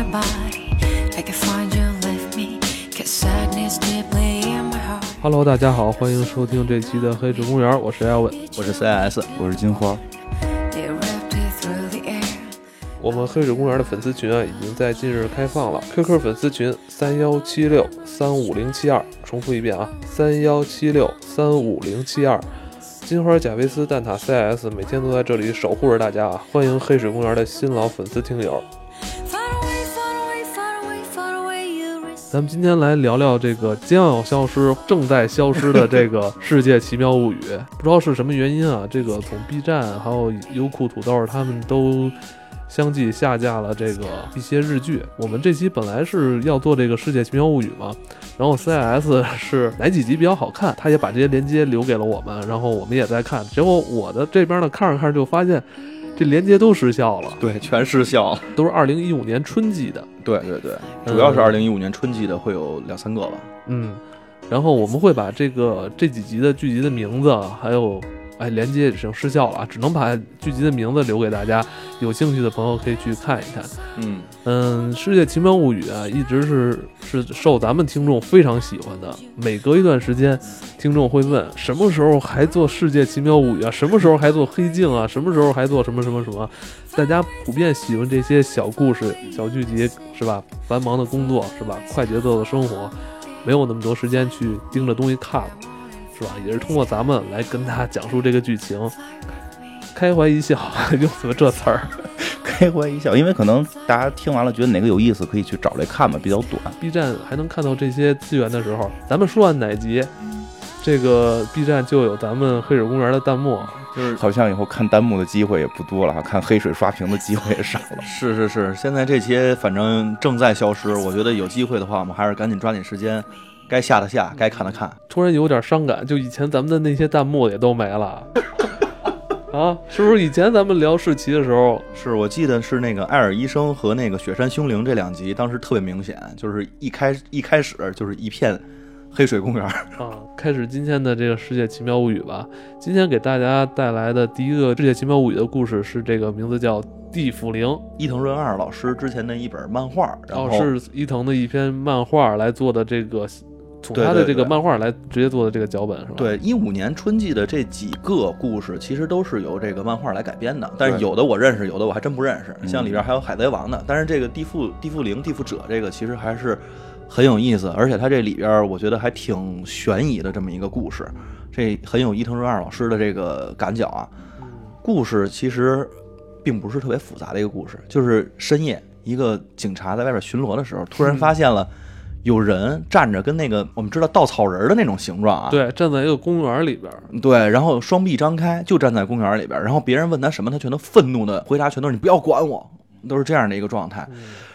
my body. I can find you, lift me. Cause sadness deeply in my heart. Hello，大家好，欢迎收听这期的黑水公园，我是艾文。我是 CS，我是金花，You wrapped it through the air. 我们黑水公园的粉丝群啊，已经在近日开放了。QQ 粉丝群三幺七六三五零七二，重复一遍啊，三幺七六三五零七二。金花、贾维斯、蛋挞、CS 每天都在这里守护着大家啊！欢迎黑水公园的新老粉丝听友。咱们今天来聊聊这个将要消失、正在消失的这个《世界奇妙物语》。不知道是什么原因啊，这个从 B 站还有优酷、土豆他们都相继下架了这个一些日剧。我们这期本来是要做这个《世界奇妙物语》嘛，然后 CIS 是哪几集比较好看，他也把这些链接留给了我们，然后我们也在看。结果我的这边呢看着看着就发现。这连接都失效了，对，全失效了。都是二零一五年春季的。对对对，主要是二零一五年春季的会有两三个吧。嗯，然后我们会把这个这几集的剧集的名字，还有哎连接已经失效了啊，只能把剧集的名字留给大家，有兴趣的朋友可以去看一看。嗯，嗯，《世界奇妙物语》啊，一直是是受咱们听众非常喜欢的。每隔一段时间，听众会问什么时候还做《世界奇妙物语》啊？什么时候还做黑镜啊？什么时候还做什么什么什么？大家普遍喜欢这些小故事、小剧集，是吧？繁忙的工作是吧？快节奏的生活，没有那么多时间去盯着东西看了，是吧？也是通过咱们来跟大家讲述这个剧情。开怀一笑，用怎么这词儿？开怀一笑，因为可能大家听完了觉得哪个有意思，可以去找来看吧，比较短。B 站还能看到这些资源的时候，咱们说完哪集，这个 B 站就有咱们黑水公园的弹幕。就是好像以后看弹幕的机会也不多了，哈，看黑水刷屏的机会也少了。是是是，现在这些反正正在消失。我觉得有机会的话，我们还是赶紧抓紧时间，该下的下，该看的看。突然有点伤感，就以前咱们的那些弹幕也都没了。啊，是不是以前咱们聊世奇的时候，是我记得是那个艾尔医生和那个雪山凶灵这两集，当时特别明显，就是一开一开始就是一片黑水公园。啊，开始今天的这个世界奇妙物语吧。今天给大家带来的第一个世界奇妙物语的故事是这个名字叫《地府灵》，伊藤润二老师之前的一本漫画，然后、哦，是伊藤的一篇漫画来做的这个，从他的这个漫画来直接做的这个脚本是吧？对，一五年春季的这几个故事，其实都是由这个漫画来改编的，但是有的我认识，有的我还真不认识。嗯像里边还有海贼王的，但是这个地缚地缚灵、地缚者这个其实还是很有意思，而且它这里边我觉得还挺悬疑的这么一个故事，这很有伊藤润二老师的这个感脚啊。嗯故事其实并不是特别复杂的一个故事，就是深夜一个警察在外边巡逻的时候，突然发现了有人站着跟那个我们知道稻草人的那种形状啊，对，站在一个公园里边儿，对，然后双臂张开，就站在公园里边，然后别人问他什么，他全都愤怒的回答，全都是你不要管我，都是这样的一个状态。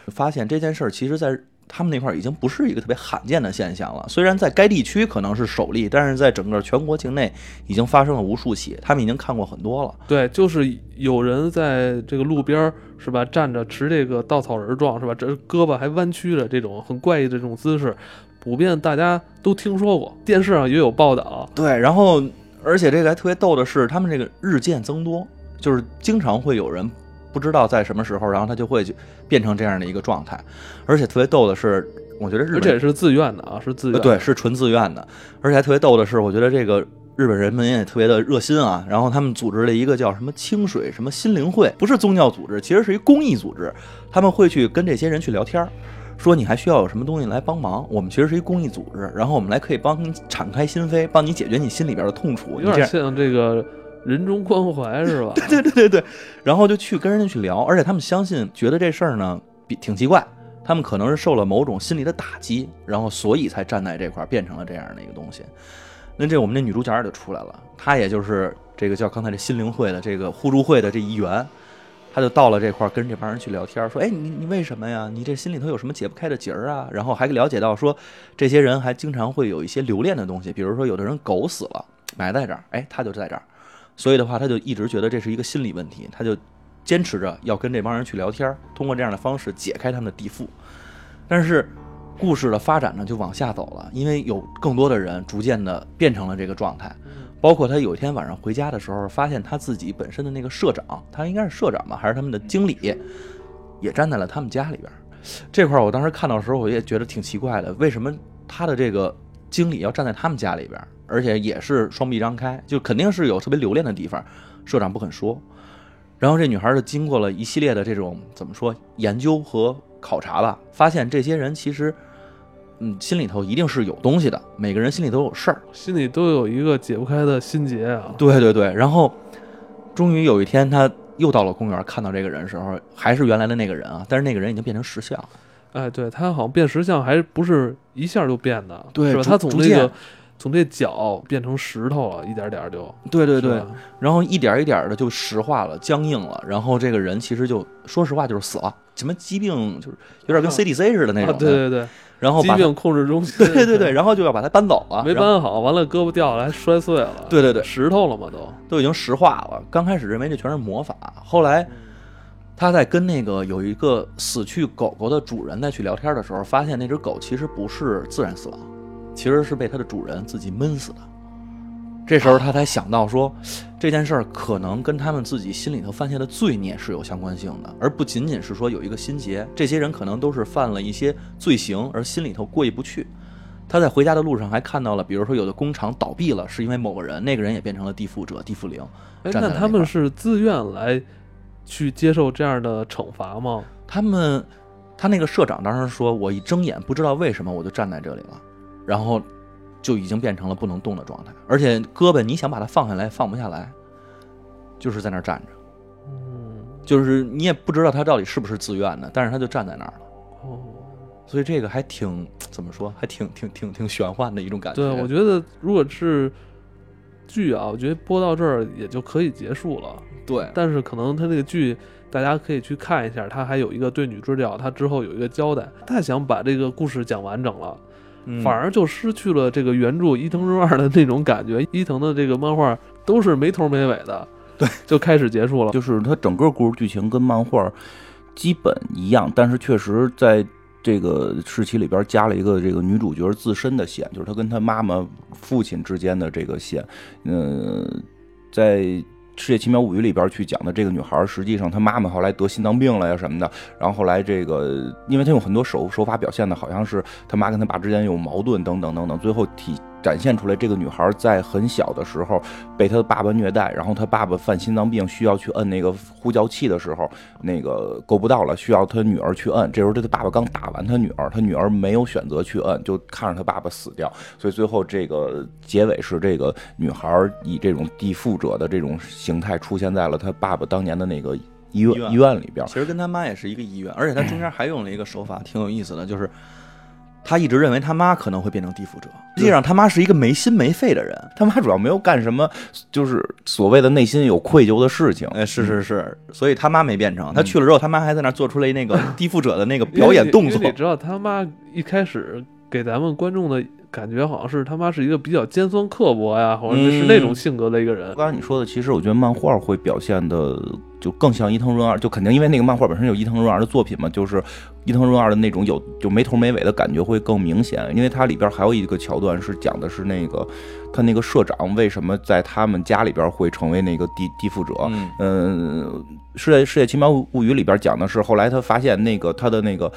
发现这件事儿，其实在他们那块儿已经不是一个特别罕见的现象了。虽然在该地区可能是首例，但是在整个全国境内已经发生了无数起，他们已经看过很多了。对，就是有人在这个路边儿是吧，站着持这个稻草人状是吧，这胳膊还弯曲着这种很怪异的这种姿势，普遍大家都听说过，电视上也有报道。对，然后而且这个还特别逗的是，他们这个日渐增多，就是经常会有人不知道在什么时候，然后他就会就变成这样的一个状态。而且特别逗的是，我觉得日本而且是自愿的啊，是自愿对，是纯自愿的。而且还特别逗的是，我觉得这个日本人们也特别的热心啊。然后他们组织了一个叫什么清水什么心灵会，不是宗教组织，其实是一公益组织。他们会去跟这些人去聊天儿。说你还需要有什么东西来帮忙？我们其实是一公益组织，然后我们来可以帮你敞开心扉，帮你解决你心里边的痛楚。有点像这个人中关怀是吧？对对对对，然后就去跟人家去聊，而且他们相信，觉得这事儿呢比挺奇怪，他们可能是受了某种心理的打击，然后所以才站在这块儿变成了这样的一个东西。那这我们这女主角也就出来了，她也就是这个叫刚才这心灵会的这个互助会的这一员，她就到了这块儿跟这帮人去聊天，说：“哎，你你为什么呀？你这心里头有什么解不开的结儿啊？”然后还了解到说，这些人还经常会有一些留恋的东西，比如说有的人狗死了埋在这儿，哎，他就在这儿。所以的话，他就一直觉得这是一个心理问题，他就坚持着要跟这帮人去聊天，通过这样的方式解开他们的地缚。但是故事的发展呢，就往下走了，因为有更多的人逐渐的变成了这个状态。包括他有一天晚上回家的时候，发现他自己本身的那个社长，他应该是社长吧，还是他们的经理，也站在了他们家里边。这块儿我当时看到的时候，我也觉得挺奇怪的，为什么他的这个经理要站在他们家里边儿，而且也是双臂张开，就肯定是有特别留恋的地方，社长不肯说。然后这女孩就经过了一系列的这种怎么说研究和考察吧，发现这些人其实，嗯，心里头一定是有东西的，每个人心里都有事儿。心里都有一个解不开的心结啊。对对对，然后终于有一天，他又到了公园，看到这个人的时候，还是原来的那个人啊，但是那个人已经变成石像了。哎，对他好像变石像还不是一下就变的，是吧？对他从这个从这脚变成石头了，一点点就。对对对，然后一点一点的就石化了，僵硬了，然后这个人其实就说实话就是死了，什么疾病就是有点跟 CDC 似的那啊，种的，对对对，然后把疾病控制中心。对对对，然后就要把它搬走了，没搬好，完了胳膊掉了，还摔碎了。对对对石头了嘛都。都已经石化了。刚开始认为这全是魔法，后来他在跟那个有一个死去狗狗的主人再去聊天的时候，发现那只狗其实不是自然死亡，其实是被它的主人自己闷死的。这时候他才想到说，这件事儿可能跟他们自己心里头犯下的罪孽是有相关性的，而不仅仅是说有一个心结。这些人可能都是犯了一些罪行，而心里头过意不去。他在回家的路上还看到了，比如说有的工厂倒闭了，是因为某个人，那个人也变成了地缚者、地缚灵。哎，那他们是自愿来去接受这样的惩罚吗？他们，他那个社长当时说，我一睁眼不知道为什么我就站在这里了，然后就已经变成了不能动的状态，而且胳膊你想把它放下来放不下来，就是在那儿站着，嗯，就是你也不知道他到底是不是自愿的，但是他就站在那儿了，哦，所以这个还挺怎么说，还挺挺挺挺玄幻的一种感觉。对，我觉得如果是剧啊，我觉得播到这儿也就可以结束了。对但是可能他那个剧，大家可以去看一下，他还有一个对女主角，他之后有一个交代。太想把这个故事讲完整了，嗯反而就失去了这个原著伊藤润二的那种感觉。伊藤的这个漫画都是没头没尾的，对，就开始结束了。就是它整个故事剧情跟漫画基本一样，但是确实在这个时期里边加了一个这个女主角自身的线，就是她跟她妈妈、父亲之间的这个线。嗯，在《世界奇妙物语》里边去讲的这个女孩，实际上她妈妈后来得心脏病了呀什么的，然后后来这个，因为她用很多手手法表现的好像是她妈跟她爸之间有矛盾等等等等，最后体展现出来这个女孩在很小的时候被她的爸爸虐待，然后她爸爸犯心脏病需要去摁那个呼叫器的时候，那个够不到了，需要她女儿去摁。这时候她的爸爸刚打完她女儿，她女儿没有选择去摁，就看着她爸爸死掉。所以最后这个结尾是这个女孩以这种地缚者的这种形态出现在了她爸爸当年的那个医院医院里边。其实跟他妈也是一个医院，而且他中间还用了一个手法，挺有意思的，就是他一直认为他妈可能会变成地缚者，实际上他妈是一个没心没肺的人。他妈主要没有干什么，就是所谓的内心有愧疚的事情。哎，是是是，所以他妈没变成，他去了之后，他妈还在那儿做出了那个 地缚者的那个表演动作你。知道他妈一开始给咱们观众的感觉好像是他妈是一个比较尖酸刻薄呀，或者是那种性格的一个人。刚才你说的，其实我觉得漫画会表现的就更像伊藤润二，就肯定因为那个漫画本身有伊藤润二的作品嘛，就是伊藤润二的那种有就没头没尾的感觉会更明显。因为它里边还有一个桥段是讲的是那个他那个社长为什么在他们家里边会成为那个地地缚者。嗯嗯，世界世界奇妙物语里边讲的是后来他发现那个他的那个。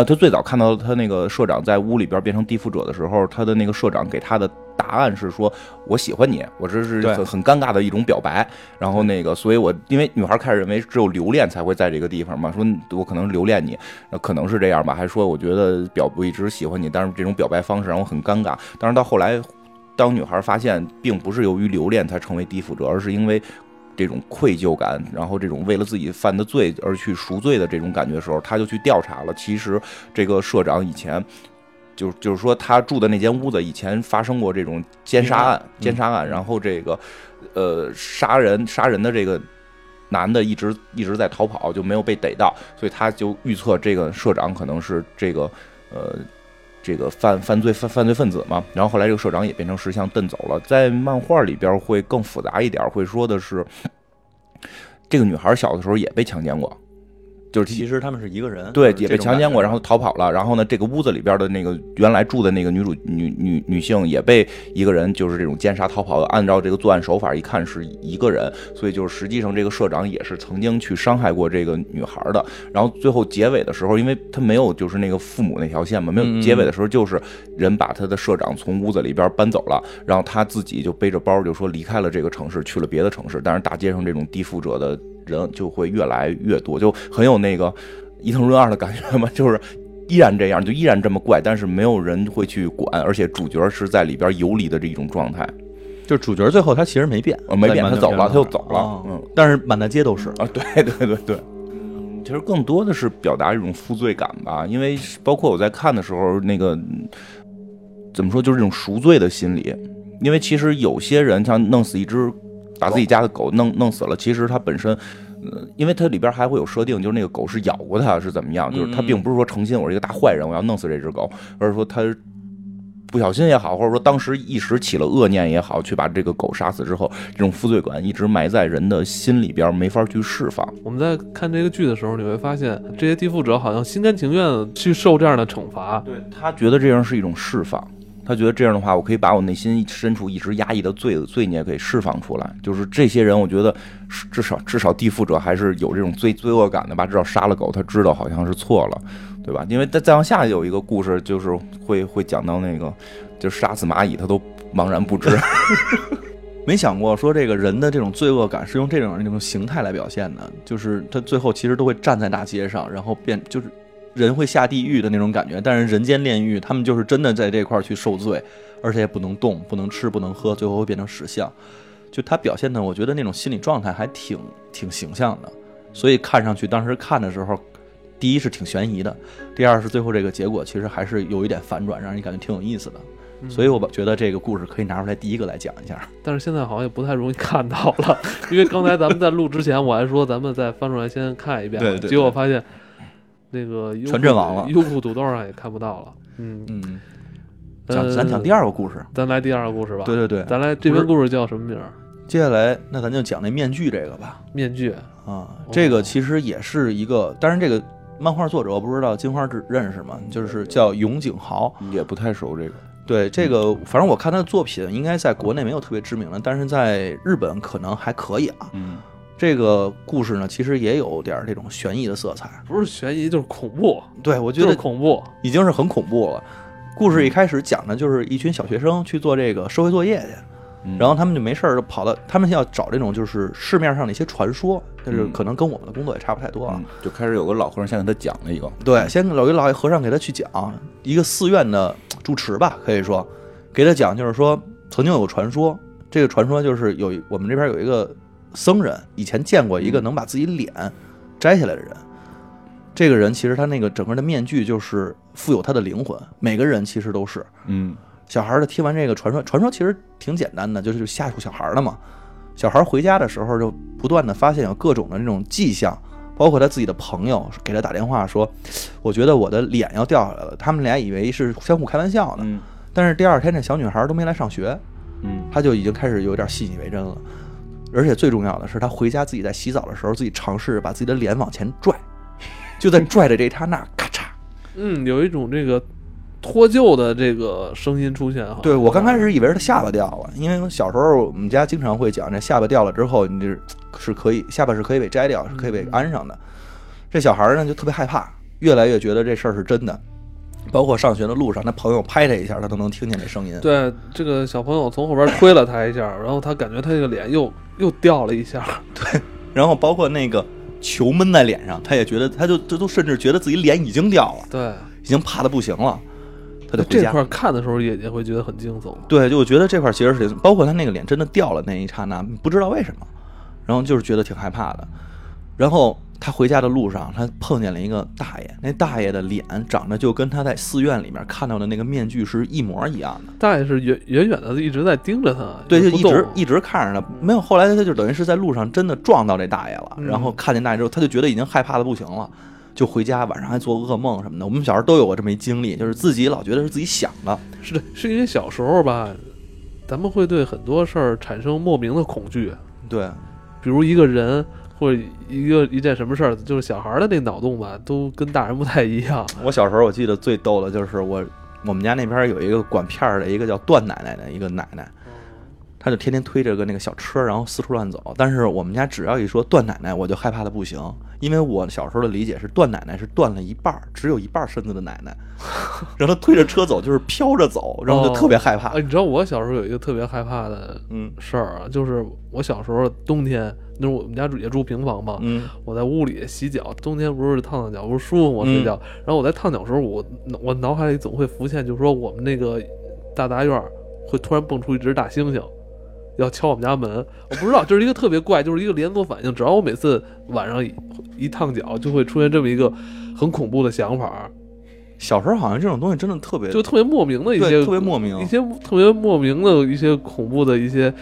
呃，他最早看到他那个社长在屋里边变成地缚者的时候，他的那个社长给他的答案是说：“我喜欢你。”我这是很很尴尬的一种表白。然后那个，所以我因为女孩开始认为只有留恋才会在这个地方嘛，说我可能留恋你，呃可能是这样吧，还说我觉得表我一直喜欢你，但是这种表白方式让我很尴尬。但是到后来，当女孩发现并不是由于留恋才成为地缚者，而是因为这种愧疚感，然后这种为了自己犯的罪而去赎罪的这种感觉的时候，他就去调查了。其实这个社长以前。就就是说，他住的那间屋子以前发生过这种奸杀案，嗯奸杀案，然后这个，呃，杀人杀人的这个男的一直一直在逃跑，就没有被逮到，所以他就预测这个社长可能是这个，呃，这个犯犯罪犯犯罪分子嘛。然后后来这个社长也变成石像遁走了，在漫画里边会更复杂一点，会说的是，这个女孩小的时候也被强奸过。就是其实他们是一个人，对，也被强奸过，然后逃跑了。然后呢，这个屋子里边的那个原来住的那个女主女女女性也被一个人就是这种奸杀逃跑。按照这个作案手法，一看是一个人，所以就是实际上这个社长也是曾经去伤害过这个女孩的。然后最后结尾的时候，因为他没有就是那个父母那条线嘛，没嗯有结尾的时候就是人把他的社长从屋子里边搬走了，然后他自己就背着包就说离开了这个城市，去了别的城市。但是大街上这种地缚者的人就会越来越多，就很有那个。伊藤润二的感觉嘛，就是依然这样，就依然这么怪，但是没有人会去管，而且主角是在里边游离的这一种状态就是主角最后他其实没变，呃没变他走了他又走了啊嗯但是满大街都是，啊！对对对对，其实更多的是表达一种负罪感吧，因为包括我在看的时候，那个嗯怎么说，就是这种赎罪的心理，因为其实有些人像弄死一只把自己家的狗弄弄死了，其实它本身。呃，因为它里边还会有设定，就是那个狗是咬过它是怎么样，就是它嗯并不是说诚心我是一个大坏人，我要弄死这只狗，而是说它不小心也好，或者说当时一时起了恶念也好，去把这个狗杀死之后，这种负罪感一直埋在人的心里边，没法去释放。我们在看这个剧的时候，你会发现这些地缚者好像心甘情愿地去受这样的惩罚。对他觉得这样是一种释放，他觉得这样的话，我可以把我内心深处一直压抑的罪罪孽给释放出来。就是这些人，我觉得至少至少地缚者还是有这种罪罪恶感的吧。至少杀了狗，他知道好像是错了，对吧？因为再再往下有一个故事，就是会会讲到那个，就杀死蚂蚁，他都茫然不知。没想过说这个人的这种罪恶感是用这种这种形态来表现的，就是他最后其实都会站在大街上，然后变就是人会下地狱的那种感觉，但是人间炼狱，他们就是真的在这块儿去受罪，而且也不能动、不能吃、不能喝，最后会变成石像。就他表现的，我觉得那种心理状态还挺挺形象的，所以看上去当时看的时候，第一是挺悬疑的，第二是最后这个结果其实还是有一点反转，让人感觉挺有意思的。所以我觉得这个故事可以拿出来第一个来讲一下。但是现在好像也不太容易看到了，因为刚才咱们在录之前，我还说咱们再翻出来先看一遍，对对对结果发现那个优酷全阵亡了优酷土豆上也看不到了。嗯，嗯，讲呃咱讲第二个故事。咱来第二个故事吧。对对对，咱来这篇故事叫什么名儿？接下来那咱就讲那面具这个吧。面具。啊，这个其实也是一个，当然这个漫画作者我不知道金花知认识吗？就是叫永井豪。也不太熟这个，对这个，反正我看他的作品应该在国内没有特别知名的，但是在日本可能还可以啊。嗯，这个故事呢，其实也有点这种悬疑的色彩。不是悬疑就是恐怖，对我觉得恐怖。已经是很恐怖了。故事一开始讲的就是一群小学生去做这个社会作业去，嗯然后他们就没事儿就跑到，他们要找这种就是市面上的一些传说，但是嗯可能跟我们的工作也差不太多啊。嗯就开始有个老和尚先给他讲了一个，对，先有一老和尚给他去讲一个寺院的住持吧，可以说给他讲，就是说曾经有个传说，这个传说就是有我们这边有一个僧人以前见过一个能把自己脸摘下来的人，这个人其实他那个整个的面具就是富有他的灵魂，每个人其实都是。嗯小孩儿的听完这个传说，传说其实挺简单的，就是吓唬小孩儿的嘛。小孩儿回家的时候就不断的发现有各种的那种迹象，包括他自己的朋友给他打电话说：“我觉得我的脸要掉下来了。”他们俩以为是相互开玩笑呢，嗯但是第二天这小女孩都没来上学，嗯他就已经开始有点信以为真了。而且最重要的是，他回家自己在洗澡的时候，自己尝试把自己的脸往前拽，就在拽的这一刹那，咔嚓。嗯，有一种这个脱臼的这个声音出现哈。对我刚开始以为是他下巴掉了，因为小时候我们家经常会讲，这下巴掉了之后，你这是可以下巴是可以被摘掉，是可以被安上的。这小孩儿呢就特别害怕，越来越觉得这事儿是真的。包括上学的路上，他朋友拍他一下，他都能听见这声音。对，这个小朋友从后边推了他一下，然后他感觉他这个脸又又掉了一下。对然后包括那个球闷在脸上，他也觉得，他就这都甚至觉得自己脸已经掉了，对，已经怕的不行了，他就回家。这块看的时候也也会觉得很惊悚。对，就我觉得这块其实是，包括他那个脸真的掉了那一刹那，不知道为什么，然后就是觉得挺害怕的。然后他回家的路上，他碰见了一个大爷，那大爷的脸长得就跟他在寺院里面看到的那个面具是一模一样的。大爷是远远远的一直在盯着他，对，就一直一直看着他，没有。后来他就等于是在路上真的撞到这大爷了，嗯然后看见大爷之后，他就觉得已经害怕的不行了，就回家，晚上还做噩梦什么的。我们小时候都有过这么一经历，就是自己老觉得是自己想的，是的，是因为小时候吧，咱们会对很多事儿产生莫名的恐惧，对，比如一个人或者一个一件什么事儿，就是小孩的那脑洞吧，都跟大人不太一样。我小时候我记得最逗的就是我我们家那边有一个管片儿的一个叫段奶奶的一个奶奶，她就天天推着个那个小车，然后四处乱走。但是我们家只要一说段奶奶，我就害怕的不行，因为我小时候的理解是段奶奶是断了一半儿，只有一半身子的奶奶，让她推着车走就是飘着走，然后就特别害怕哎，。你知道我小时候有一个特别害怕的嗯事儿啊，就是我小时候冬天，那时候我们家住也住平房嘛，嗯我在屋里洗脚，冬天不是烫烫脚不是舒服吗？嗯睡觉，然后我在烫脚的时候，我我脑海里总会浮现，就是说我们那个大杂院会突然蹦出一只大猩猩。要敲我们家门，我不知道，就是一个特别怪，就是一个连锁反应。只要我每次晚上一一烫脚，就会出现这么一个很恐怖的想法，小时候好像这种东西真的特别就特别莫名的一些特别莫名一些特别莫名的一些恐怖的一些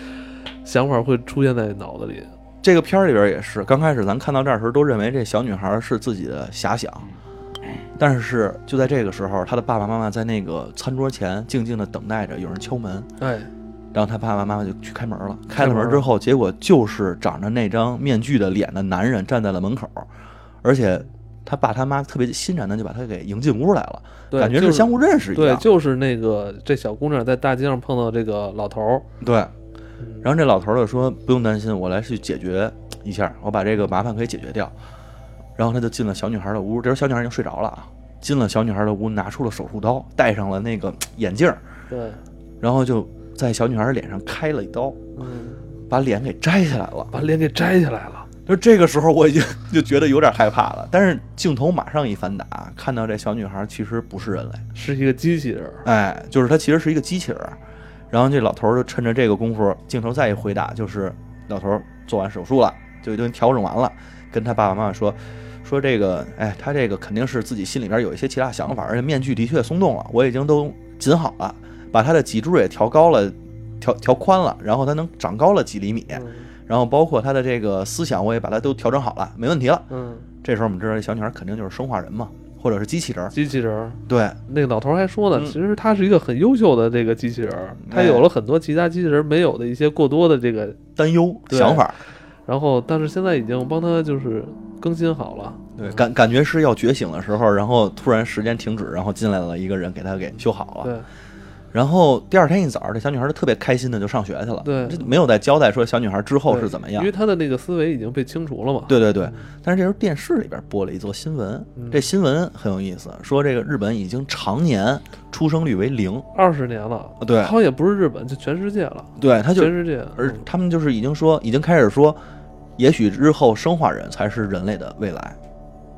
想法会出现在脑子里。这个片儿里边也是，刚开始咱看到这儿的时候，都认为这小女孩是自己的遐想，但是就在这个时候，她的爸爸妈妈在那个餐桌前静静的等待着有人敲门，哎，然后他爸爸妈妈就去开门了。开了。门之后，结果就是长着那张面具的脸的男人站在了门口，而且他爸他妈特别欣然的就把他给迎进屋来了，对，感觉是相互认识一样。对，就是那个这小姑娘在大街上碰到这个老头儿，对，嗯。然后这老头儿就说：“不用担心，我来去解决一下，我把这个麻烦可以解决掉。”然后他就进了小女孩的屋，这时候小女孩已经睡着了啊。进了小女孩的屋，拿出了手术刀，戴上了那个眼镜儿，对，然后就在小女孩脸上开了一刀，嗯，把脸给摘下来了。把脸给摘下来了。就这个时候，我已经 就觉得有点害怕了。但是镜头马上一反打，看到这小女孩其实不是人类，是一个机器人儿，哎，就是她其实是一个机器人儿。然后这老头儿就趁着这个功夫，镜头再一回打，就是老头儿做完手术了，就已经调整完了，跟他爸爸妈妈说，说这个，哎，他这个肯定是自己心里边有一些其他想法，而且面具的确松动了，我已经都紧好了，把他的脊柱也调高了，调调宽了，然后他能长高了几厘米，嗯。然后包括他的这个思想，我也把它都调整好了，没问题了。嗯，这时候我们知道这小女孩肯定就是生化人嘛，或者是机器人儿，机器人儿。对，那个老头儿还说呢，嗯。其实他是一个很优秀的这个机器人儿，他哎有了很多其他机器人没有的一些过多的这个，担忧想法，然后但是现在已经帮他就是更新好了。对，感感觉是要觉醒的时候，然后突然时间停止，然后进来了一个人给他给修好了。对，然后第二天一早，这小女孩就特别开心的就上学去了。对这没有再交代说小女孩之后是怎么样因为。她的那个思维已经被清除了嘛。对对对，但是这时候电视里边播了一则新闻，嗯这新闻很有意思，说这个日本已经常年出生率为零，二十年了，对好像也不是日本，就全世界了，对，他就全世界。而他们就是已经说，已经开始说，也许日后生化人才是人类的未来，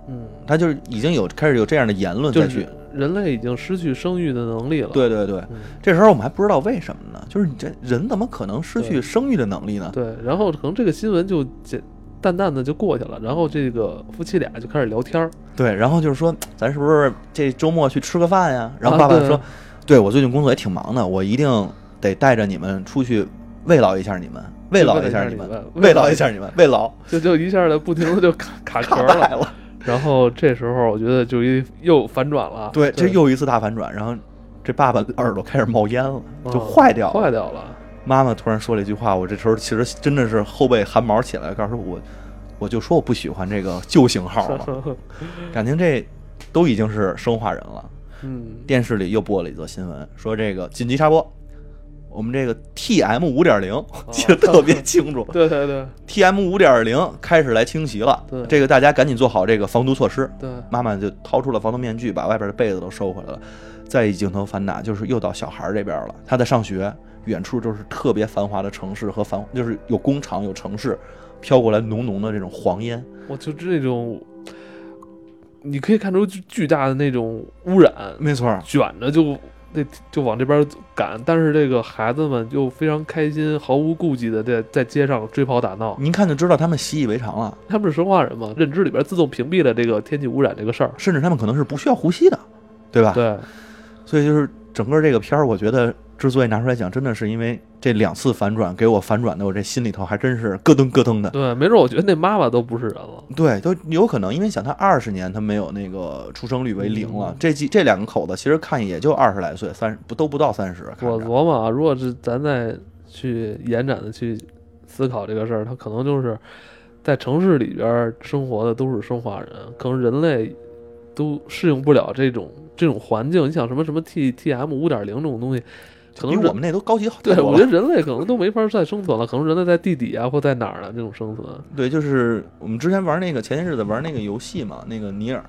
嗯，他就是已经有开始有这样的言论就再去是人类已经失去生育的能力了。对对对，嗯这时候我们还不知道为什么呢？就是你这人怎么可能失去生育的能力呢？对，然后可能这个新闻就简淡淡的就过去了，然后这个夫妻俩就开始聊天儿。对，然后就是说，咱是不是这周末去吃个饭呀？然后爸爸说，对我最近工作也挺忙的，我一定得带着你们出去慰劳一下你们，慰劳一下你们，慰劳一下你们，慰劳 就就一下的不停的就卡卡壳了。了。然后这时候我觉得就一又反转了。对，这又一次大反转，然后这爸爸耳朵开始冒烟了，就哦坏掉了。坏掉了。妈妈突然说了一句话，我这时候其实真的是后背汗毛起来，告诉我，我就说我不喜欢这个旧型号了，感情这都已经是生化人了。嗯，电视里又播了一则新闻，说这个紧急插播，我们这个 TM 五点零 记得特别清楚对对对，TM 五点零开始来侵袭了对，这个大家赶紧做好这个防毒措施。对，妈妈就掏出了防毒面具，把外边的被子都收回来了。再一镜头反打，就是又到小孩儿这边了。他在上学，远处就是特别繁华的城市和繁，就是有工厂、有城市，飘过来浓浓的这种黄烟。我就这种，你可以看出巨巨大的那种污染，没错，卷着就那就往这边赶，但是这个孩子们就非常开心，毫无顾忌的在在街上追跑打闹。您看就知道他们习以为常了，他们是生化人嘛，认知里边自动屏蔽了这个天气污染这个事儿。甚至他们可能是不需要呼吸的，对吧？对，所以就是整个这个片儿，我觉得之所以拿出来讲，真的是因为这两次反转给我反转的，我这心里头还真是咯噔咯噔的。对，没准我觉得那妈妈都不是人了。对，都有可能，因为想他二十年他没有那个出生率为零了，嗯这几这两个口子其实看也就二十来岁，三十不都不到三十。我琢磨啊，如果是咱再去延展的去思考这个事儿，他可能就是在城市里边儿生活的都是生化人，可能人类都适应不了这种这种环境。你想什么什么 T T M 五点零这种东西，可能比我们那都高级好对多了我觉得人类可能都没法再生存了，可能人类在地底啊或在哪儿呢这种生存。对，就是我们之前玩那个前些日子玩那个游戏嘛，那个尼尔，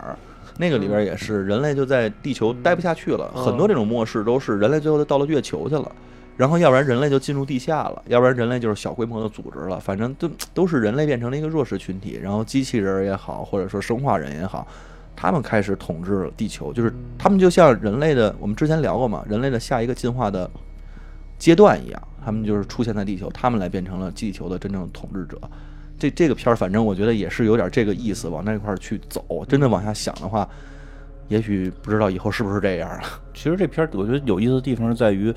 那个里边也是人类就在地球待不下去了，嗯很多这种末世都是人类最后就到了月球去了。然后，要不然人类就进入地下了，要不然人类就是小规模的组织了，反正都都是人类变成了一个弱势群体。然后机器人也好，或者说生化人也好，他们开始统治地球，就是他们就像人类的，我们之前聊过嘛，人类的下一个进化的阶段一样，他们就是出现在地球，他们来变成了地球的真正统治者。这这个片儿，反正我觉得也是有点这个意思，往那块儿去走。真的往下想的话，也许不知道以后是不是这样了。其实这片儿我觉得有意思的地方是在于，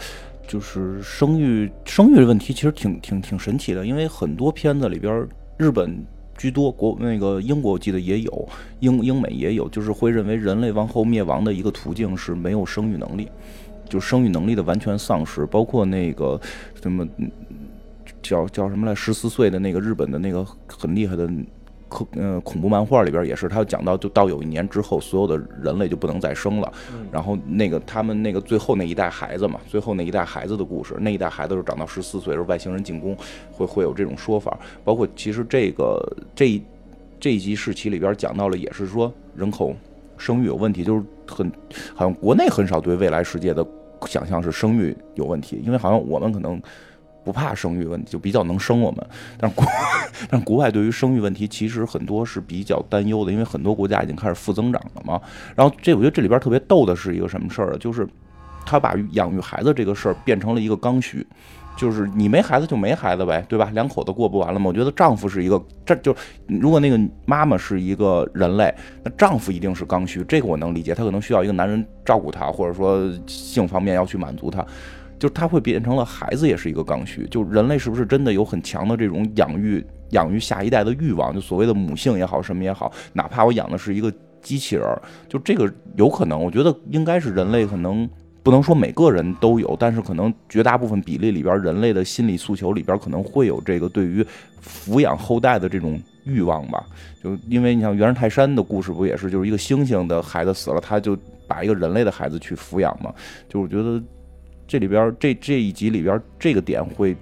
就是生育生育的问题其实挺挺挺神奇的，因为很多片子里边儿日本。居多国那个英国我记得也有，英英美也有，就是会认为人类往后灭亡的一个途径是没有生育能力，就生育能力的完全丧失，包括那个什么叫叫什么来，十四岁的那个日本的那个很厉害的恐呃恐怖漫画里边也是，他讲到就到有一年之后，所有的人类就不能再生了。然后那个他们那个最后那一代孩子嘛，最后那一代孩子的故事，那一代孩子是长到十四岁，是外星人进攻，会会有这种说法。包括其实这个这一这一集世奇里边讲到了，也是说人口生育有问题，就是很好像国内很少对未来世界的想象是生育有问题，因为好像我们可能。不怕生育问题，就比较能生我们。但是国，但国外对于生育问题其实很多是比较担忧的，因为很多国家已经开始负增长了嘛。然后这我觉得这里边特别逗的是一个什么事儿啊？就是他把养育孩子这个事儿变成了一个刚需，就是你没孩子就没孩子呗，对吧？两口子过不完了吗？我觉得丈夫是一个，这就如果那个妈妈是一个人类，那丈夫一定是刚需，这个我能理解，他可能需要一个男人照顾他，或者说性方面要去满足他。就是他会变成了孩子也是一个刚需，就人类是不是真的有很强的这种养育养育下一代的欲望？就所谓的母性也好，什么也好，哪怕我养的是一个机器人，就这个有可能，我觉得应该是人类可能不能说每个人都有，但是可能绝大部分比例里边，人类的心理诉求里边可能会有这个对于抚养后代的这种欲望吧。就因为你像原始泰山的故事不也是，就是一个猩猩的孩子死了，他就把一个人类的孩子去抚养嘛。就我觉得。这里边这这一集里边这个点会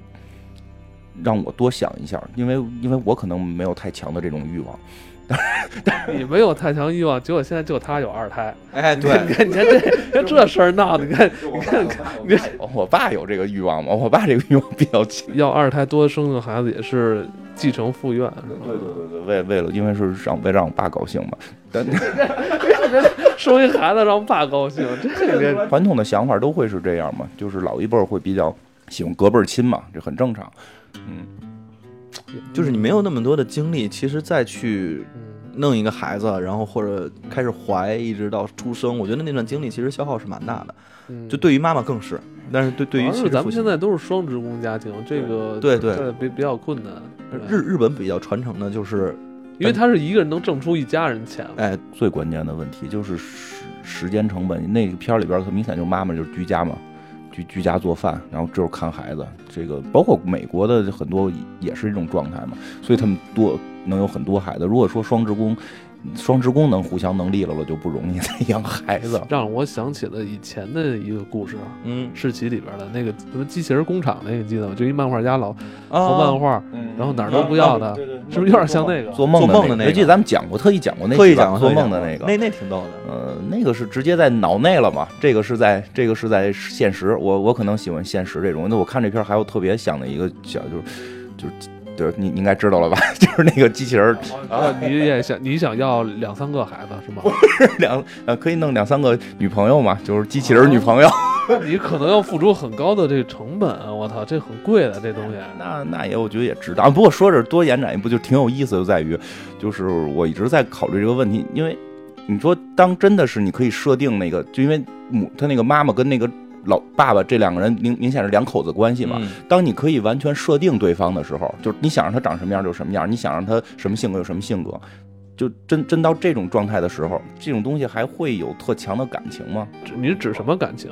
让我多想一下，因为因为我可能没有太强的这种欲望。你没有太强欲望，结果现在就他有二胎。哎，你看，你看，你看这这事儿闹的，你看，你看，你看，我爸有这个欲望吗？我爸这个欲望比较强。要二胎多生个孩子也是继承父愿。对对对对，为为了因为是让为让我爸高兴嘛。但 生一孩子让爸高兴，这个传统的想法都会是这样嘛，就是老一辈儿会比较喜欢隔辈儿亲嘛，这很正常。嗯，就是你没有那么多的精力，其实再去弄一个孩子，然后或者开始怀，一直到出生，我觉得那段经历其实消耗是蛮大的。嗯就对于妈妈更是，但是对对于其实咱们现在都是双职工家庭，这个对对比比较困难。日日本比较传承的就是，因为他是一个人能挣出一家人钱来。哎，最关键的问题就是时时间成本。那个片儿里边儿很明显就是妈妈就是居家嘛，居居家做饭，然后就是看孩子。这个包括美国的很多也是这种状态嘛，所以他们多能有很多孩子。如果说双职工，双职工能互相能利落了，就不容易再养孩子。让我想起了以前的一个故事，嗯世奇里边的那个什么机器人工厂那个，记得吗？就一漫画家老啊画漫画，然后哪儿都不要他，是不是有点像那个？做梦做梦的那个我记得咱们讲过，特意讲过那特意讲过做梦的那个。那那挺逗的。呃，那个是直接在脑内了嘛？这个是在这个是在现实。我我可能喜欢现实这种。那我看这片儿还有特别像的一个小，就是就是就是你你应该知道了吧？就是那个机器人儿啊，你也想你想要两三个孩子是吗？两呃可以弄两三个女朋友嘛，就是机器人儿女朋友。你可能要付出很高的这个成本啊！我操，这很贵的这东西。那那也我觉得也值当。啊不过说这多延展一步就挺有意思，就在于就是我一直在考虑这个问题，因为你说当真的是你可以设定那个，就因为母他那个妈妈跟那个。老爸爸这两个人明明显是两口子关系嘛，嗯当你可以完全设定对方的时候，就是你想让他长什么样就什么样，你想让他什么性格就什么性格，就真真到这种状态的时候，这种东西还会有特强的感情吗？指你是指什么感情？